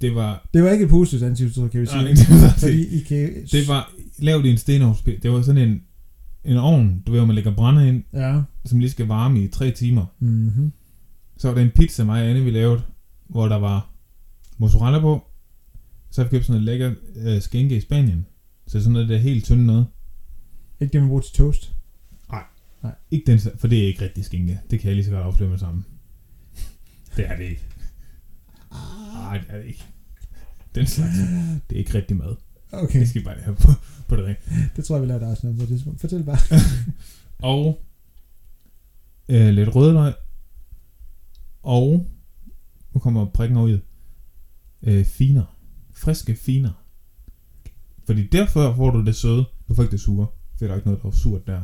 Det var...
Det var ikke et positivt ansigtsudtryk, kan vi sige.
Nej, det var,
fordi I kan...
det var lavet i en stenovnspil. Det var sådan en, en ovn, du ved, hvor man lægger brænde ind,
Ja.
som lige skal varme i tre timer.
Mm-hmm.
Så var der en pizza, mig og Anne, vi lavede, hvor der var mozzarella på. Så har vi købt sådan noget lækker øh, skænke i Spanien. Så sådan noget der helt tynde noget.
Ikke det, man bruger til toast.
Ikke den, for det er ikke rigtig skænke. Det kan jeg lige så godt afsløre med sammen. Det er det ikke. Nej, det er det ikke. Den slags. Det er ikke rigtig mad.
Okay,
Det skal vi bare have på, på det rene.
det tror jeg, vi laver dig sådan på det. Fortæl bare.
Og øh, lidt rødløg. Og nu kommer prikken over i. Øh, finer. Friske finer. Fordi derfor får du det søde. Du får ikke det sure. For der er ikke noget, der var surt der.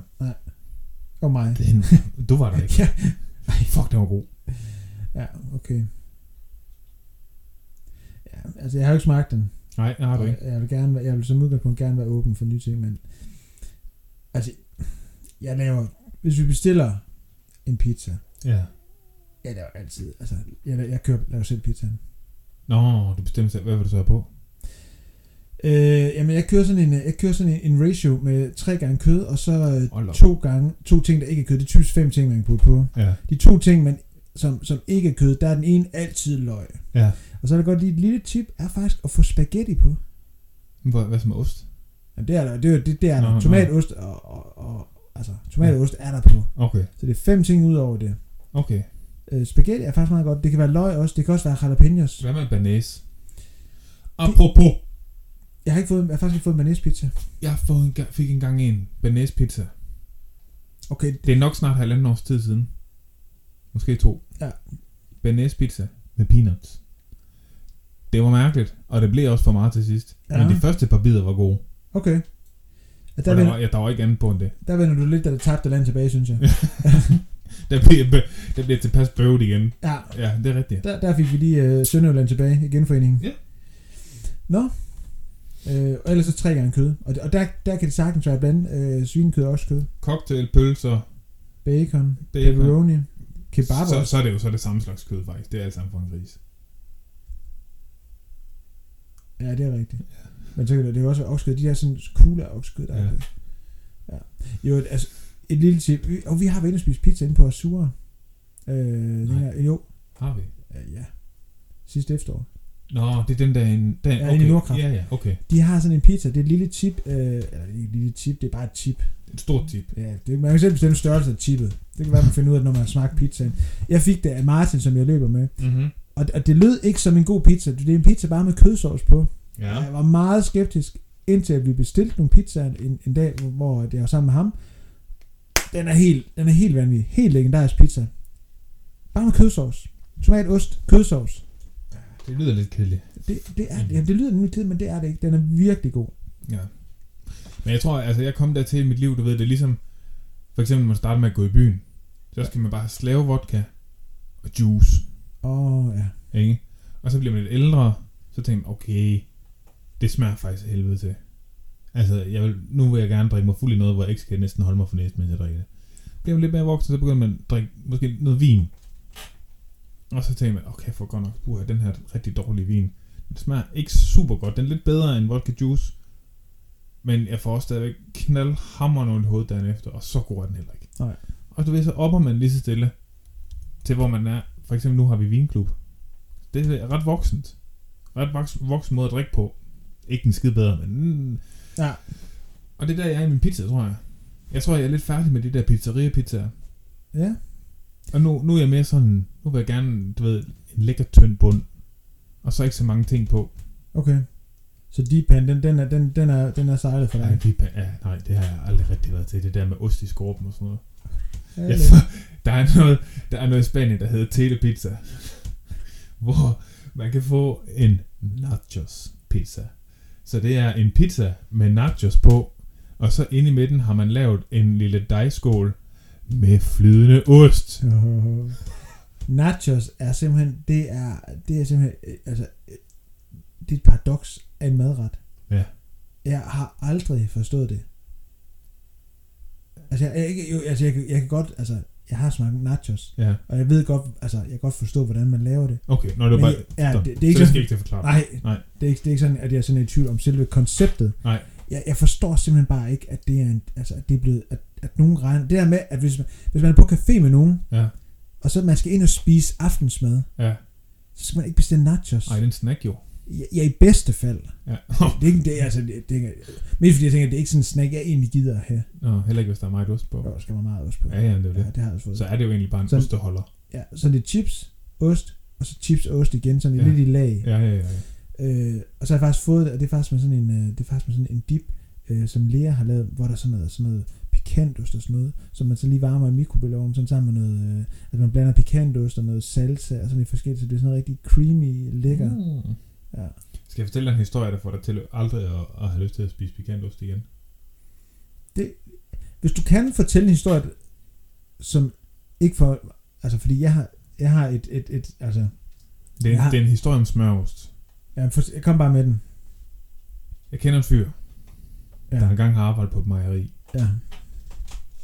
Og mig.
Den, du var der ikke.
Ja.
Ej, fuck, den var god.
Ja, okay. Ja, altså jeg har jo ikke smagt den.
Nej, jeg har du ikke.
Jeg vil, gerne, jeg vil som udgangspunkt gerne være åben for nye ting, men altså, jeg laver, hvis vi bestiller en pizza,
Ja.
jeg laver altid, altså, jeg, jeg kører, laver selv pizzaen.
Nå, du bestemmer selv, hvad vil du så have på?
Øh, jamen, jeg kører sådan en, jeg kører sådan en, en ratio med tre gange kød, og så øh,
Hold
to gange, to ting, der ikke er kød. Det er typisk fem ting, man kan putte på.
Ja.
De to ting, man, som, som ikke er kød, der er den ene altid løg.
Ja.
Og så er der godt lige et lille tip, er faktisk at få spaghetti på.
Hvad, hvad med ost?
Jamen, det er der, det er, det, det er der.
nå.
Tomatost og, og, og, altså, tomatost er der på.
Okay,
Så det er fem ting ud over det.
okay.
Øh, spaghetti er faktisk meget godt. Det kan være løg også. Det kan også være jalapenos.
Hvad med banæs? Apropos,
Jeg har, ikke fået, jeg har faktisk ikke fået mayonnaise pizza.
jeg har fået en, fik engang en banæs pizza.
Okay,
Det er nok snart halvanden års tid siden. Måske to.
Ja.
Banæs pizza med peanuts. Det var mærkeligt, og det blev også for meget til sidst.
Ja.
Men de første par bidder var gode.
okay. Og der,
Og der,
vender,
var, ja, der var ikke andet på end det.
der vender du lidt, da det tabte land tilbage, synes jeg.
Der bliver, der bliver tilpas bøvet igen.
Ja,
Ja, det er rigtigt.
der, der fik vi lige øh, Sønderjylland tilbage i genforeningen.
Ja.
Nå. Øh, og ellers så tre gange kød. Og, og der, der kan det sagtens være blandt øh, svinekød og også kød.
Cocktail, pølser,
Bacon,
Bacon.
pepperoni, kebab
så, så er det jo så det samme slags kød faktisk. Det er alt sammen for en gris.
Ja, det er rigtigt. Men så kan det, det kan også være oksekød. De der sådan kugle af oksekød, der er
Ja.
Ja. Jo, altså, et lille tip. Vi- Og vi har været inde og spise pizza inde på Asura. Øh, den
Nej.
her, jo,
Har vi?
øh, ja. Sidste efterår.
Nå, det er den der... En,
Ja, inde i Nordkraft.
Ja, ja, okay.
De har sådan en pizza. Det er et lille chip. Øh, eller ikke et lille chip, det er bare et chip.
Et stort tip.
Ja, det, man kan selv bestemme størrelse af chippet. Det kan være, man finder ud af, når man har smagt pizzaen. Jeg fik det af Martin, som jeg løber med.
Mm-hmm.
Og, og det lød ikke som en god pizza. Det er en pizza bare med kødsovs på.
Ja.
Jeg var meget skeptisk, indtil at vi bestilte nogle pizzaer en, en dag, hvor- hvor jeg var sammen med ham. Den er helt, den er helt vanvittig. Helt legendarisk pizza. Bare med kødsovs. Tomat, ost, kødsovs.
Det lyder lidt kedeligt.
Det, det, er, ja, det lyder nemlig kedeligt, men det er det ikke. Den er virkelig god.
Ja. Men jeg tror, altså jeg kom der til i mit liv, du ved, det er ligesom, for eksempel når man starter med at gå i byen, så skal man bare slave vodka og juice,
Åh, oh, ja.
ikke? Og så bliver man lidt ældre, så tænker man, okay, det smager faktisk helvede til. Altså, jeg vil, nu vil jeg gerne drikke mig fuld i noget, hvor jeg ikke skal næsten holde mig for næsten, mens jeg drikker det. Bliver man lidt mere voksen, så begynder man at drikke måske noget vin. Og så tænker man, okay, for godt nok, uh, den her rigtig dårlige vin. Den smager ikke super godt. Den er lidt bedre end vodka juice. Men jeg får også stadigvæk knaldhammerende ondt i hovedet dagen efter, og så god er den heller ikke.
Nej.
Og du ved, så opper man lige så stille til, hvor man er. For eksempel nu har vi vinklub. Det er ret voksent. Ret voksen, voksen måde at drikke på. Ikke en skid bedre, men... Mm.
Ja.
Og det er der, jeg er i min pizza, tror jeg. Jeg tror, jeg er lidt færdig med de der pizzeria-pizzaer.
Ja.
Og nu, nu er jeg mere sådan... Nu vil jeg gerne, du ved, en lækker tynd bund. Og så ikke så mange ting på.
Okay. Så deep pan, den, den, er, den, den, er, den er sejlet for
Ja,
dig.
de, ja, nej, det har jeg aldrig rigtig været til. Det der med ost i skorpen og sådan noget.
Ja.
der, er noget, der er noget i Spanien, der hedder telepizza. Hvor man kan få en nachos pizza. Så det er en pizza med nachos på, og så inde i midten har man lavet en lille dejskål med flydende ost.
Nachos er simpelthen, det er, det er simpelthen, øh, altså, øh, det er et paradoks af en madret.
Ja.
Jeg har aldrig forstået det. Altså, jeg, jeg, ikke- jo, altså jeg, kan- jeg kan godt, altså, jeg har smagt nachos,
Ja,
og jeg ved godt, altså, jeg kan godt forstå, hvordan man laver det.
okay. Nå, det
Men
bare...
jeg- ja, det- det er ikke
så det skal jeg ikke til at forklare.
Nej,
Nej.
Det, er ikke, det er ikke sådan, at jeg er sådan i tvivl om selve konceptet.
Nej.
Jeg, jeg forstår simpelthen bare ikke, at det er, en, altså, at det er blevet, at, at nogen regner, det der med, at hvis man, hvis man er på café med nogen,
Ja,
og så man skal ind og spise aftensmad,
ja.
så skal man ikke bestille nachos.
Ej, det er en snack jo.
Ja, ja, i bedste fald.
Ja.
Det er ikke, det, altså, det, det, er- mest fordi jeg tænker, at det er ikke sådan en snack, jeg egentlig gider at have.
Nå, heller ikke, hvis der er meget ost på.
Der skal man meget ost på.
Ja, ja, det er jo
ja,
det.
det har jeg også fået.
Så er det jo egentlig bare en
Så-
osteholder.
Ja, så det er chips, ost, og så chips og ost igen, sådan
ja.
lidt i lag.
Ja, ja, ja. ja.
Øh, og så har jeg faktisk fået det, og det er faktisk med sådan en, øh, det er faktisk med sådan en dip, øh, som Lea har lavet, hvor der er sådan noget, sådan noget pikantost og sådan noget, som man så lige varmer i mikrobølgeovnen, sådan sammen med noget, øh, at man blander pikantost og noget salsa og sådan lidt forskelligt, så det er sådan noget rigtig creamy, lækker.
Mm.
Ja.
Skal jeg fortælle dig en historie, der får dig til aldrig at, at have lyst til at spise pikantost igen?
Hvis du kan fortælle en historie, som ikke for, altså fordi jeg har, jeg har et, et, et altså,
Det er,
Ja.
det er en historie om smørost.
Jeg, for, jeg kom bare med den.
Jeg kender en fyr,
Ja,
ja. der engang har arbejdet på et mejeri.
ja.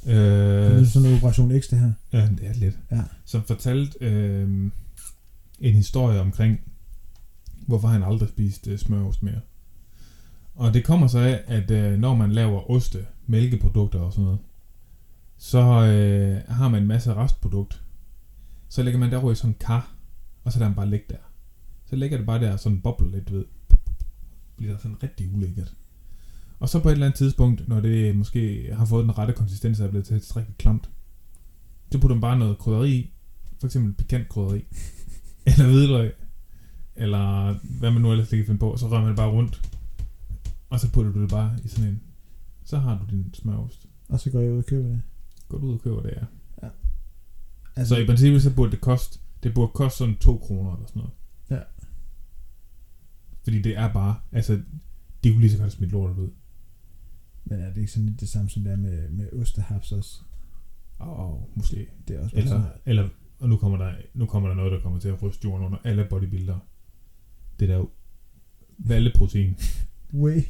Det er
Øh,
sådan en operation X, det her.
ja, det er lidt.
Ja.
Som fortalte øh, en historie omkring, hvorfor han aldrig spiste øh, smørost mere. Og det kommer så af, at øh, når man laver oste, mælkeprodukter og sådan noget, så øh, har man en masse restprodukt. Så lægger man det over i sådan en kar, og så lader man bare ligge der. Så ligger det bare der sådan bobler lidt, du ved. Bliver sådan rigtig ulækkert. Og så på et eller andet tidspunkt, når det måske har fået den rette konsistens og er blevet til et rigtig klamt, så putter man bare noget krydderi i. For eksempel pikant krydderi. eller hvidløg. Eller hvad man nu ellers kan finde på. Og så rører man det bare rundt. Og så putter du det bare i sådan en. Så har du din smørost.
Og så går jeg ud og køber det.
Gå du ud og køber det, ja.
Altså,
Så i princippet, så burde det koste, det burde koste sådan 2 kroner eller sådan noget. Fordi det er bare, altså, de kunne lige så godt smide lortet ud.
men er det ikke sådan lidt det samme som det er med, med ostehaps også?
Og måske.
Det er også
Eller,
bare
eller, og nu kommer, der, nu kommer der noget, der kommer til at ryste jorden under alle bodybuildere. Det der jo valleprotein.
Way.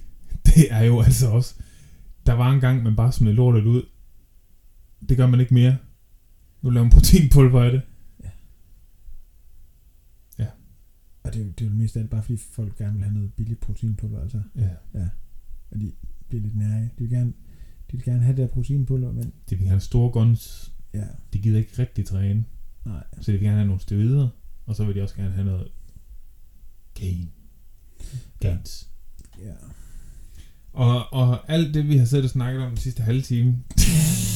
Det er jo altså også... Der var en gang, man bare smed lortet ud. Det gør man ikke mere. Nu laver man proteinpulver af det.
Og det er, jo, det er jo mest af alt bare fordi folk gerne vil have noget billigt proteinpulver, altså.
Ja.
Og de bliver lidt nære. De vil gerne, de vil gerne have det der proteinpulver, men
De vil gerne have store guns.
ja,
De gider ikke rigtig træne.
nej.
Så de vil gerne have nogle steroider. Og så vil de også gerne have noget gain. Gains.
Ja.
Og, og alt det, vi har siddet og snakket om den sidste halve time,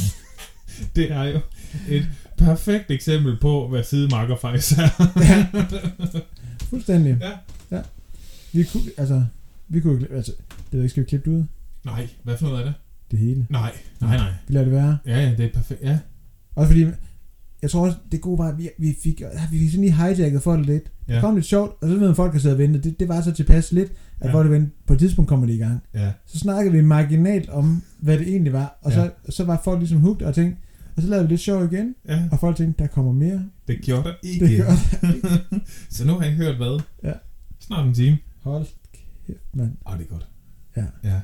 det er jo et perfekt eksempel på, hvad sidemarker faktisk er.
Fuldstændig.
Ja.
ja. Vi kunne, altså, vi kunne, altså, det ved ikke, skal vi klippe det ud?
Nej, hvad for noget er det?
Det hele.
Nej, nej, nej.
Vi lader det være.
Ja, ja, det er perfekt. Ja,
Også fordi, jeg tror også, det gode var, at vi, vi fik, vi fik sådan lige hijacket folk lidt. Ja. Det kom lidt sjovt, og så ved man, at folk har siddet og ventet. Det, det var så tilpas lidt, at
Ja.
ja. folk ventede. På et tidspunkt kommer det i gang.
ja.
Så snakkede vi marginalt om, hvad det egentlig var. Og
Ja.
så, så var folk ligesom hooked og tænkte, og så lavede vi lidt sjov igen.
ja.
Og folk tænkte, der kommer mere.
Det gjorde der ikke.
Det gør
så nu har I hørt hvad?
Ja.
Snart en time.
Hold kæft, mand.
Åh, det er godt.
Ja.
Ja.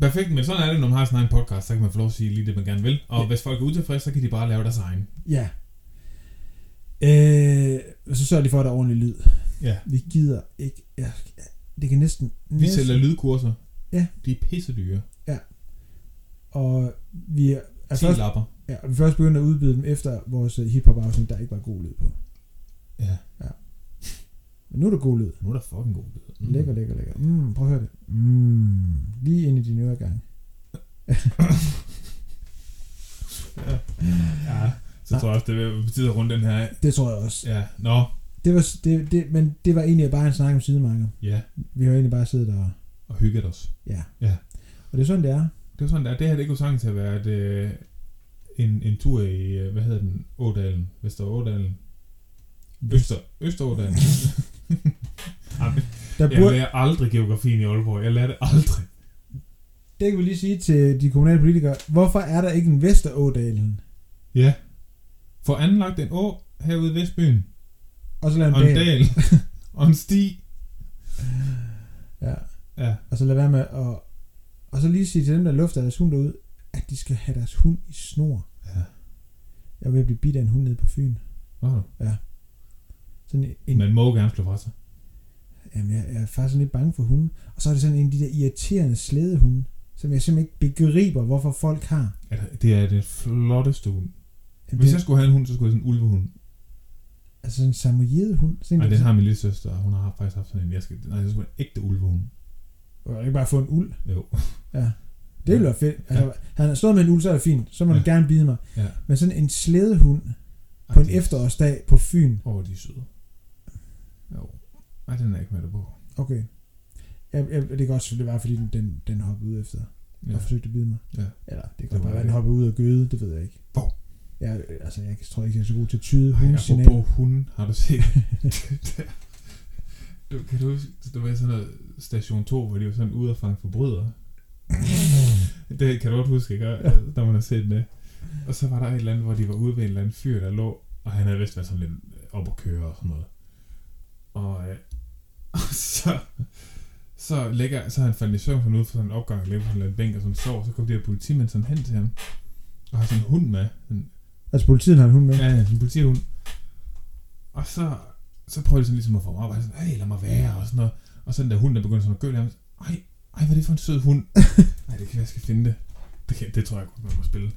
Perfekt, men sådan er det, når man har sådan en podcast, så kan man få lov at sige lige det, man gerne vil. Og
Ja.
hvis folk er utilfredse, så kan de bare lave deres egen.
Ja. Øh, så sørger de for, at der er ordentlig lyd.
Ja.
Vi gider ikke. Ja, det kan næsten...
Vi
næsten
sælger lydkurser.
Ja.
De er pisse dyre.
Og vi er, er
10
først,
lapper.
Ja, vi er først begyndt at udbyde dem efter vores øh, hiphop afsnit, der ikke var god lyd på.
Ja.
Men nu er der god lyd.
Nu er der fucking god lyd. Mm.
Lækker, lækker, lækker. Mm, prøv at høre det. Mm, lige ind i din øregang.
Ja. ja. Så
Nej.
tror jeg også, det vil betyde rundt den her.
Det tror jeg også.
Ja, nå.
Det var, det, det, men det var egentlig bare en snak om sidemarker.
Ja,
Vi har egentlig bare siddet der.
og hygget os.
Ja.
Ja.
Og det er sådan, det er.
Det var sådan, der. det her det kunne sagtens have været øh, en, en tur i, øh, hvad hedder den, Ådalen, Vester Ådalen, Øster, Østerådalen.
Der
jeg
burde,
lærer aldrig geografien i Aalborg. Jeg lærer det aldrig.
det kan vi lige sige til de kommunale politikere. Hvorfor er der ikke en Vesterådalen?
Ja. For anlagt en å herude i Vestbyen.
Og så lave
Og
en
en
dal.
dal. og en sti.
Ja.
Ja.
Og så lade være med at... Og så lige sige til dem, der lufter deres hund derude, at de skal have deres hund i snor.
Ja.
Jeg er ved at blive bidt af en hund nede på Fyn.
Oh.
Sådan en,
Man må gerne slå fra sig.
Jamen, jeg, jeg er faktisk lidt bange for hunden. Og så er det sådan en af de der irriterende slædehunde, som jeg simpelthen ikke begriber, hvorfor folk har.
Altså, det er det flotteste hund.
Jamen,
Hvis
det,
jeg skulle have en hund, så skulle jeg have sådan en ulvehund.
Altså sådan en samoyede hund.
Nej,
en,
den har min lille søster. Hun har faktisk haft sådan en. Jeg skal, nej, skulle have en ægte ulvehund.
Og ikke bare få en uld.
Jo.
Ja. Det ville være fedt. Altså, ja. Han har stået med en uld, så er det fint. Så må ja.
Ja.
gerne bide mig.
Ja.
Men sådan en slædehund på en
Ej, de-
efterårsdag på Fyn.
Åh, oh, de er søde. Jo. Nej, den er ikke med på.
Okay. Jeg, jeg, det kan også selvfølgelig være, fordi den, den, den hoppede ud efter ja.
Ja.
og forsøgte at bide mig.
Ja.
Eller det
Det
kan
var
bare være,
det.
den hoppede ud og gøde. Det ved jeg ikke.
Hvor?
Jeg, altså, jeg tror ikke, jeg er så god til at tyde
Ej,
hundesignaler.
apropos hunden, har du set? du, kan du huske, der var sådan noget station 2, hvor de var sådan ude og fange forbrydere? det kan du godt huske, ikke? Ja. Der man har set det. Og så var der et eller andet, hvor de var ude ved en eller anden fyr, der lå, og han havde vist været sådan lidt op at køre og sådan noget. Og, øh, og så, så, ligger, så han faldet i søvn sådan ude for sådan en opgang, og ligger på sådan en bænk og sådan sover, så kommer de her politimænd sådan hen til ham, og har sådan en hund med. En,
Altså politiet har en hund med.
ja, ja, sådan en politihund. Og så, så prøver de sådan ligesom at få mig op, og sådan, hey, lad mig være, og sådan noget. Og så den der hund, der begynder sådan at gøle ham, ej, ej, hvad er det for en sød hund? Nej, det kan jeg skal finde det. Det, kan, det tror jeg godt, man må spille.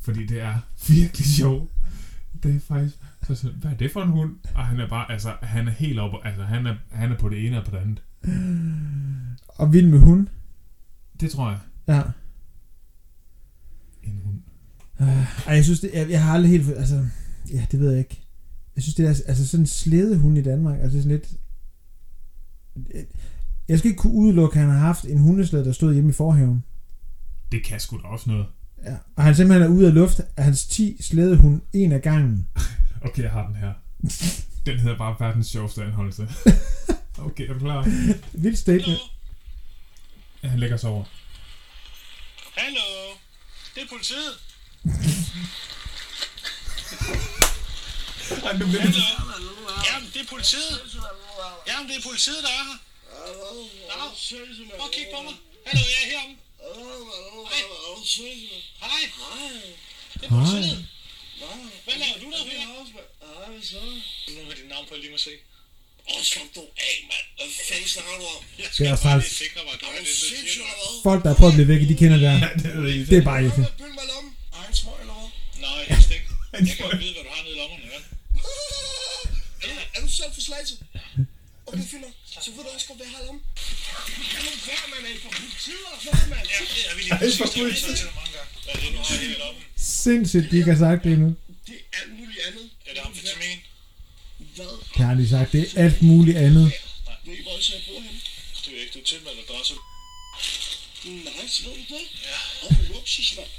Fordi det er virkelig sjovt. Det er faktisk... Så, hvad er det for en hund? Og han er bare, altså, han er helt oppe, altså, han er, han er på det ene og på det andet.
Og vild med hund.
Det tror jeg.
Ja.
En hund.
Uh, ej, jeg synes, det, jeg, jeg har aldrig helt... Altså, ja, det ved jeg ikke. Jeg synes, det er altså sådan en slædehund i Danmark. Altså sådan lidt... Jeg skal ikke kunne udelukke, at han har haft en hundeslæde, der stod hjemme i forhaven.
Det kan sgu da også noget.
Ja. Og han simpelthen er ude af luft af hans 10 slædehund en af gangen.
Okay, jeg har den her. Den hedder bare verdens sjoveste anholdelse. Okay, er du klar?
Vildt statement.
Ja, han lægger sig over.
Hallo, det er politiet.
Ej, nu bliver
Hallo. Jamen, det er politiet. Jamen, det er politiet, der er her. Nå, prøv at kigge på mig. Hallo, jeg er heromme. Hej. Det er politiet. Hvad laver du der her? Nu er dit navn på, jeg lige må se.
Åh, slap du af, mand. Hvad fanden snakker du om?
Jeg
Det
skal
er
bare
faktisk-
lige sikre mig, at du
Er hvad?
Folk, der er prøvet at blive væk, de kender det her.
det er det.
Det er bare ikke.
Hvad mig lommen? Egen smøg eller hvad?
Nej, helst ikke. Jeg kan jo vide, hvad du har nede i lommerne, vel?
Er er du selv for slagelse? Okay, fint nok. Så ved du også godt, hvad jeg har lommen. Kan du være, mand? Er fra politiet eller hvad, mand?
Ja, det er vi lige præcis. Det jeg sagt til dig mange gange. Hvad er det, du har lommen?
Sindssygt, de ikke har sagt det endnu.
Det er alt muligt andet.
Er det amfetamin?
Hvad?
Det har de sagt. Det er alt muligt andet.
Ved I, hvor jeg så jeg bor henne?
Det er ikke, du tilmelder adresse.
Nej, så ved du det.
Ja.
Og luksus, mand.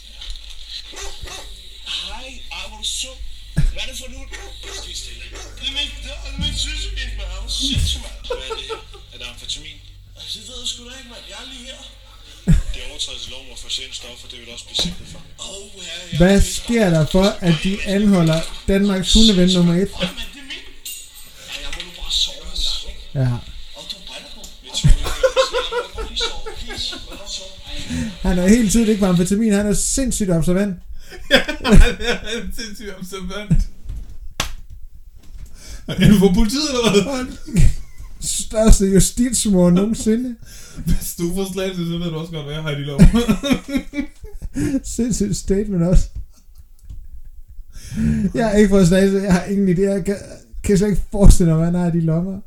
Hej, ej, hvor er du så. Hvad er det for nu?
Stig stille.
Det er min, det er min søsken, mand. Er du sindssyg, mand?
Hvad er det her? Er det amfetamin?
Altså, det ved jeg sgu da ikke, mand. Jeg er lige her.
Det er overtrædelse af loven og for sent stoffer, det vil også blive sigtet for.
Oh, ja.
Hvad sker der for, at de anholder Danmarks hundeven nummer 1?
Åh, mand, det er min. Ja, en?
Han er helt tydeligt ikke på amfetamin. Han er sindssygt observant.
Han er sindssygt observant. Er du for politiet eller hvad?
Største justitsmord nogensinde.
Hvis du får slagelse, så ved du også godt, hvad jeg har i de lommer.
Sindssygt statement også. Jeg har ikke fået slagelse. Jeg har ingen idé. Jeg kan, kan slet ikke forestille mig, hvad han har i de lommer.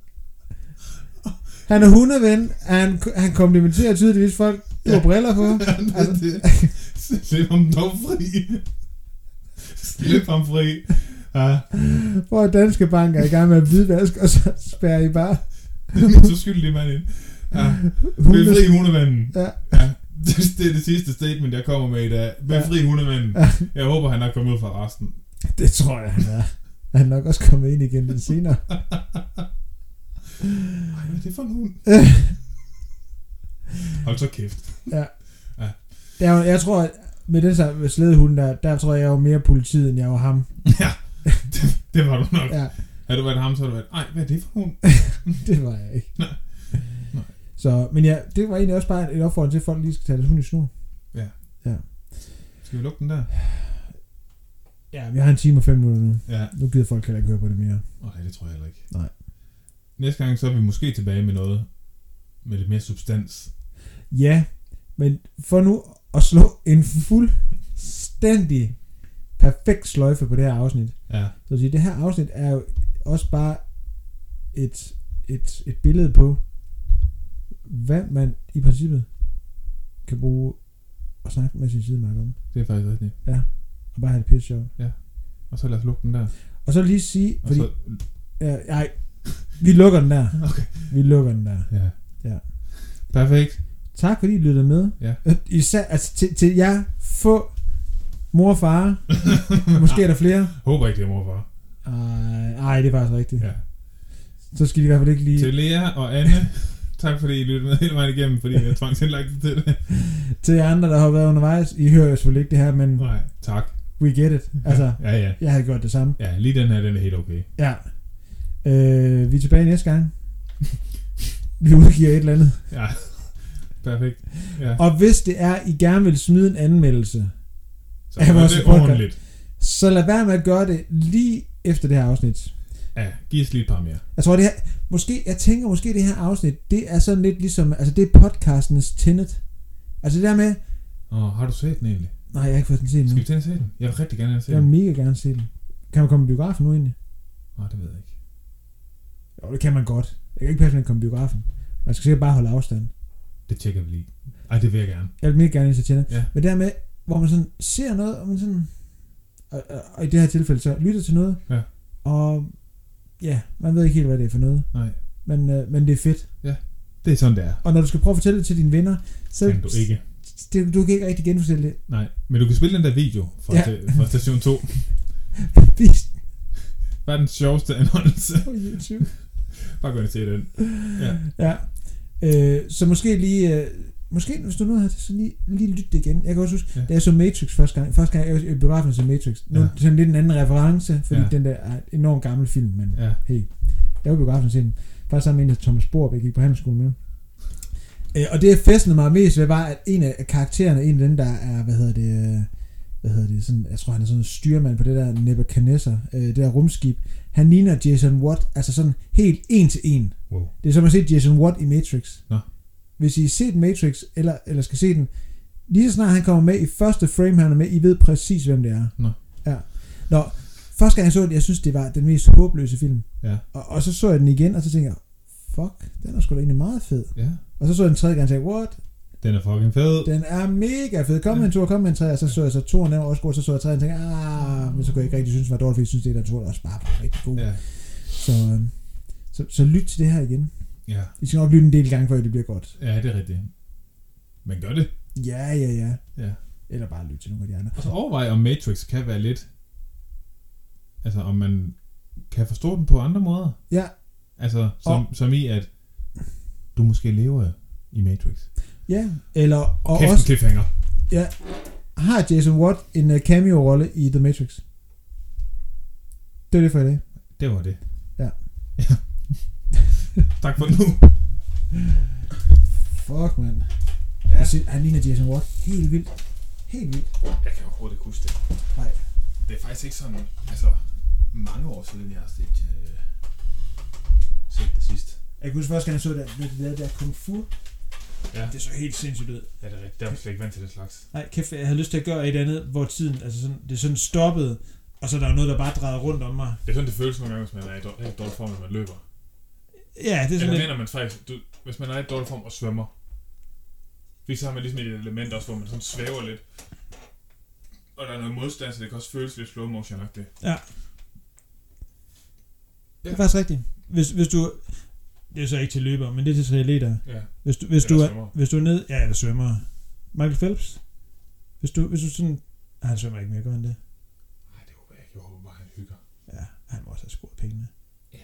Han er hundeven. Han, han komplimenterer tydeligvis folk. Du har ja. briller på. Ja, Altså,
det, Slip ham dog fri. Slip ham fri. Ja,
hvor Danske Bank er i gang med at hvidvask, og så spærrer I bare
så skyldig mand ind. Ja, befri hundemanden.
Ja.
Ja, det, det er det sidste statement, jeg kommer med i dag. Befri hundemanden.
Ja.
Jeg håber, han er kommet ud fra resten.
Det tror jeg, han er. Han er nok også kommet ind igen lidt senere.
Ej, hvad er det for en hund? Hold så kæft.
Det er jo, jeg tror, at med den så slædehunden der, der tror jeg, jeg var mere politiet, end jeg var ham.
Ja, det, det var du nok.
Ja,
Havde du været ham, så havde du været, ej, hvad er det for en hund?
det var jeg ikke.
Nej. Nej.
Så, men ja, det var egentlig også bare et opfordring til, at folk lige skal tage deres hund i snor.
Skal vi lukke den der?
Ja, vi har en time og fem minutter nu.
Ja.
Nu gider folk heller ikke høre på det mere.
Nej, det tror jeg heller ikke.
Nej.
Næste gang, så er vi måske tilbage med noget med lidt mere substans.
Ja, men for nu at slå en fuldstændig perfekt sløjfe på det her afsnit.
Ja.
Så at sige, det her afsnit er jo også bare et, et, et billede på, hvad man i princippet kan bruge og snakke med sin sidemark om.
Det er faktisk rigtigt.
Og bare have det pisse sjovt.
Og så lad os lukke den der.
Og så lige sige,
Og
fordi,
så,
ja, nej, vi lukker den der.
Okay.
Vi lukker den der.
ja.
Ja.
Perfekt.
Tak fordi I lyttede med.
Ja.
Øh, Især altså, til, til jer få mor og far. Måske er der flere.
Håber ikke, det er mor og far.
Ej, ej, det er faktisk rigtigt.
Ja.
Så skal de i hvert fald ikke lige...
Til Lea og Anne, tak fordi I lyttede med hele vejen igennem, fordi jeg tvangsindlagt til det.
Til jer andre, der har været undervejs. I hører jo selvfølgelig ikke det her, men
Nej, tak.
we get it. Altså,
Ja, ja.
jeg havde gjort det samme.
Ja, lige den her, den er helt okay.
Ja. Øh, vi er tilbage næste gang. vi udgiver et eller andet.
Ja. Perfekt. Ja.
Og hvis det er, I gerne vil smide en anmeldelse,
Så
vores
det
podcast.
ordentligt.
så lad være med at gøre det lige efter det her afsnit.
Ja, giv os lige et par mere.
Jeg tror, det her, måske, jeg tænker måske det her afsnit, det er sådan lidt ligesom, altså det er podcastenes tenet. Altså det der med,
Åh, har du set den egentlig?
nej, jeg har ikke fået den set
Skal
nu.
vi til at se den? Jeg vil rigtig gerne se
Jeg vil
den.
mega gerne se den. Kan man komme i biografen nu egentlig?
Nej, det ved jeg ikke.
Jo, det kan man godt. Jeg kan ikke passe, at man kan komme i biografen. Man skal sikkert bare holde afstand.
Det tjekker vi lige. Ej, det vil jeg gerne.
Jeg vil mega gerne ind til tenet.
Ja.
Men dermed, hvor man sådan ser noget, og man sådan, og, og, i det her tilfælde så lytter til noget,
Ja.
og ja, man ved ikke helt, hvad det er for noget,
Nej.
men, øh, men det er fedt.
Det er sådan, det er.
Og når du skal prøve at fortælle det til dine venner, så
Kan du ikke.
Det, du kan ikke rigtig genfortælle det.
Nej, men du kan spille den der video fra,
Ja.
ja. fra station 2.
Vis
Hvad er den sjoveste anholdelse?
på YouTube.
Bare gå ind og se den. Ja.
Ja. Øh, så måske lige, øh, måske hvis du nu har så lige, lige lytte det igen. Jeg kan også huske,
Ja.
da jeg så Matrix første gang, første gang jeg var i biografen så Matrix, nu
Ja.
sådan lidt en anden reference, fordi
Ja.
den der er en enormt gammel film, men
Ja.
hey, jeg var i biografen og se den. Faktisk sammen med en af Thomas Borup, jeg gik på handelsskolen med. Øh, og det jeg festnede mig mest ved, var, at en af karaktererne, en af dem, der er, hvad hedder det, øh, hvad hedder det, sådan, jeg tror han er sådan en styrmand på det der Nebuchadnezzar, øh, det der rumskib, han ligner Jason Watt, altså sådan helt en til en.
Wow.
Det er som at se Jason Watt i Matrix.
Nå.
Hvis I har set Matrix, eller, eller skal se den, lige så snart han kommer med i første frame, han er med, I ved præcis, hvem det er.
Nå.
Ja. Nå, første gang jeg så den, jeg synes, det var den mest håbløse film.
Ja.
Og, og så så jeg den igen, og så tænker jeg, fuck, den er sgu da egentlig meget fed.
Ja.
Og så så jeg den tredje gang, og tænkte, what?
Den er fucking fed.
Den er mega fed. Kom med en tur, kom med en tre, og så så jeg så to, og den også god, så så jeg tre, og tænkte, ah, men så kunne jeg ikke rigtig synes, det var dårligt, fordi jeg synes, det der to der også bare var rigtig god.
Ja.
Så, øhm, så, så lyt til det her igen.
Ja.
I skal nok lytte en del gange, før det bliver godt.
ja, det er rigtigt. Men gør det.
Ja, ja, ja.
Ja.
Eller bare lyt til nogle af de andre.
Og så overvej, om Matrix kan være lidt... Altså, om man kan forstå den på andre måder.
Ja,
Altså, som,
Og-
som i, at du måske lever i Matrix.
ja. Eller, og
Kæft
også,
cliffhanger.
ja, har Jason Watt en uh, cameo-rolle i The Matrix? Det er det for i dag.
Det var det.
Ja.
tak for nu.
Fuck, mand.
Ja.
Ja. Han ligner Jason Watt. Helt vildt. Helt vildt.
Jeg kan overhovedet ikke huske det.
Nej.
Det er faktisk ikke sådan, altså mange år siden, jeg har set, øh, set det sidst.
Jeg kan huske første gang, jeg så det, det, det der kung fu.
Ja.
Det så helt sindssygt ud.
Ja, det er rigtigt. Der er slet ikke vant til den slags.
Nej, kæft, jeg havde lyst til at gøre et andet, hvor tiden, altså sådan, det er sådan stoppet, og så er der jo noget, der bare drejer rundt om mig.
Det er sådan, det føles nogle gange, hvis man er i dårlig form, når man løber.
Ja, det er
Eller
sådan lidt,
mener man faktisk, du, hvis man er i dårlig form og svømmer. Fordi så har man ligesom et element også, hvor man sådan svæver lidt. Og der er noget modstand, så det kan også føles lidt slow motion det.
det er faktisk rigtigt. Hvis, hvis du, det er så ikke til løber, men det er til triatleter.
Ja.
Hvis du, hvis
Eller
du, er,
svømmer.
hvis du er ned, ja, eller svømmer. Michael Phelps. Hvis du, hvis du sådan, ah, han svømmer ikke mere, gør han det?
Nej, det håber jeg ikke. Jeg håber bare, han hygger.
Ja, han må også have scoret pengene.
Ja,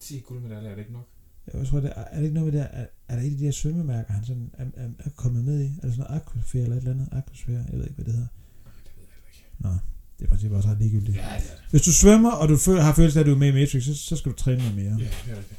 10 guldmedaljer er det ikke nok.
Jeg tror, det er, er det ikke noget med det, er, er der et af de her svømmemærker, han sådan er, er, er kommet med i? Er det sådan noget aquasfære eller et eller andet? Aquasfære, jeg ved ikke, hvad det hedder.
Nej, det ved jeg heller ikke.
Nå, det er princippet også ret ligegyldigt.
Ja, det er det.
Hvis du svømmer, og du føler, har følelsen af, at du er med i Matrix, så, så skal du træne noget mere.
Ja, det er rigtigt.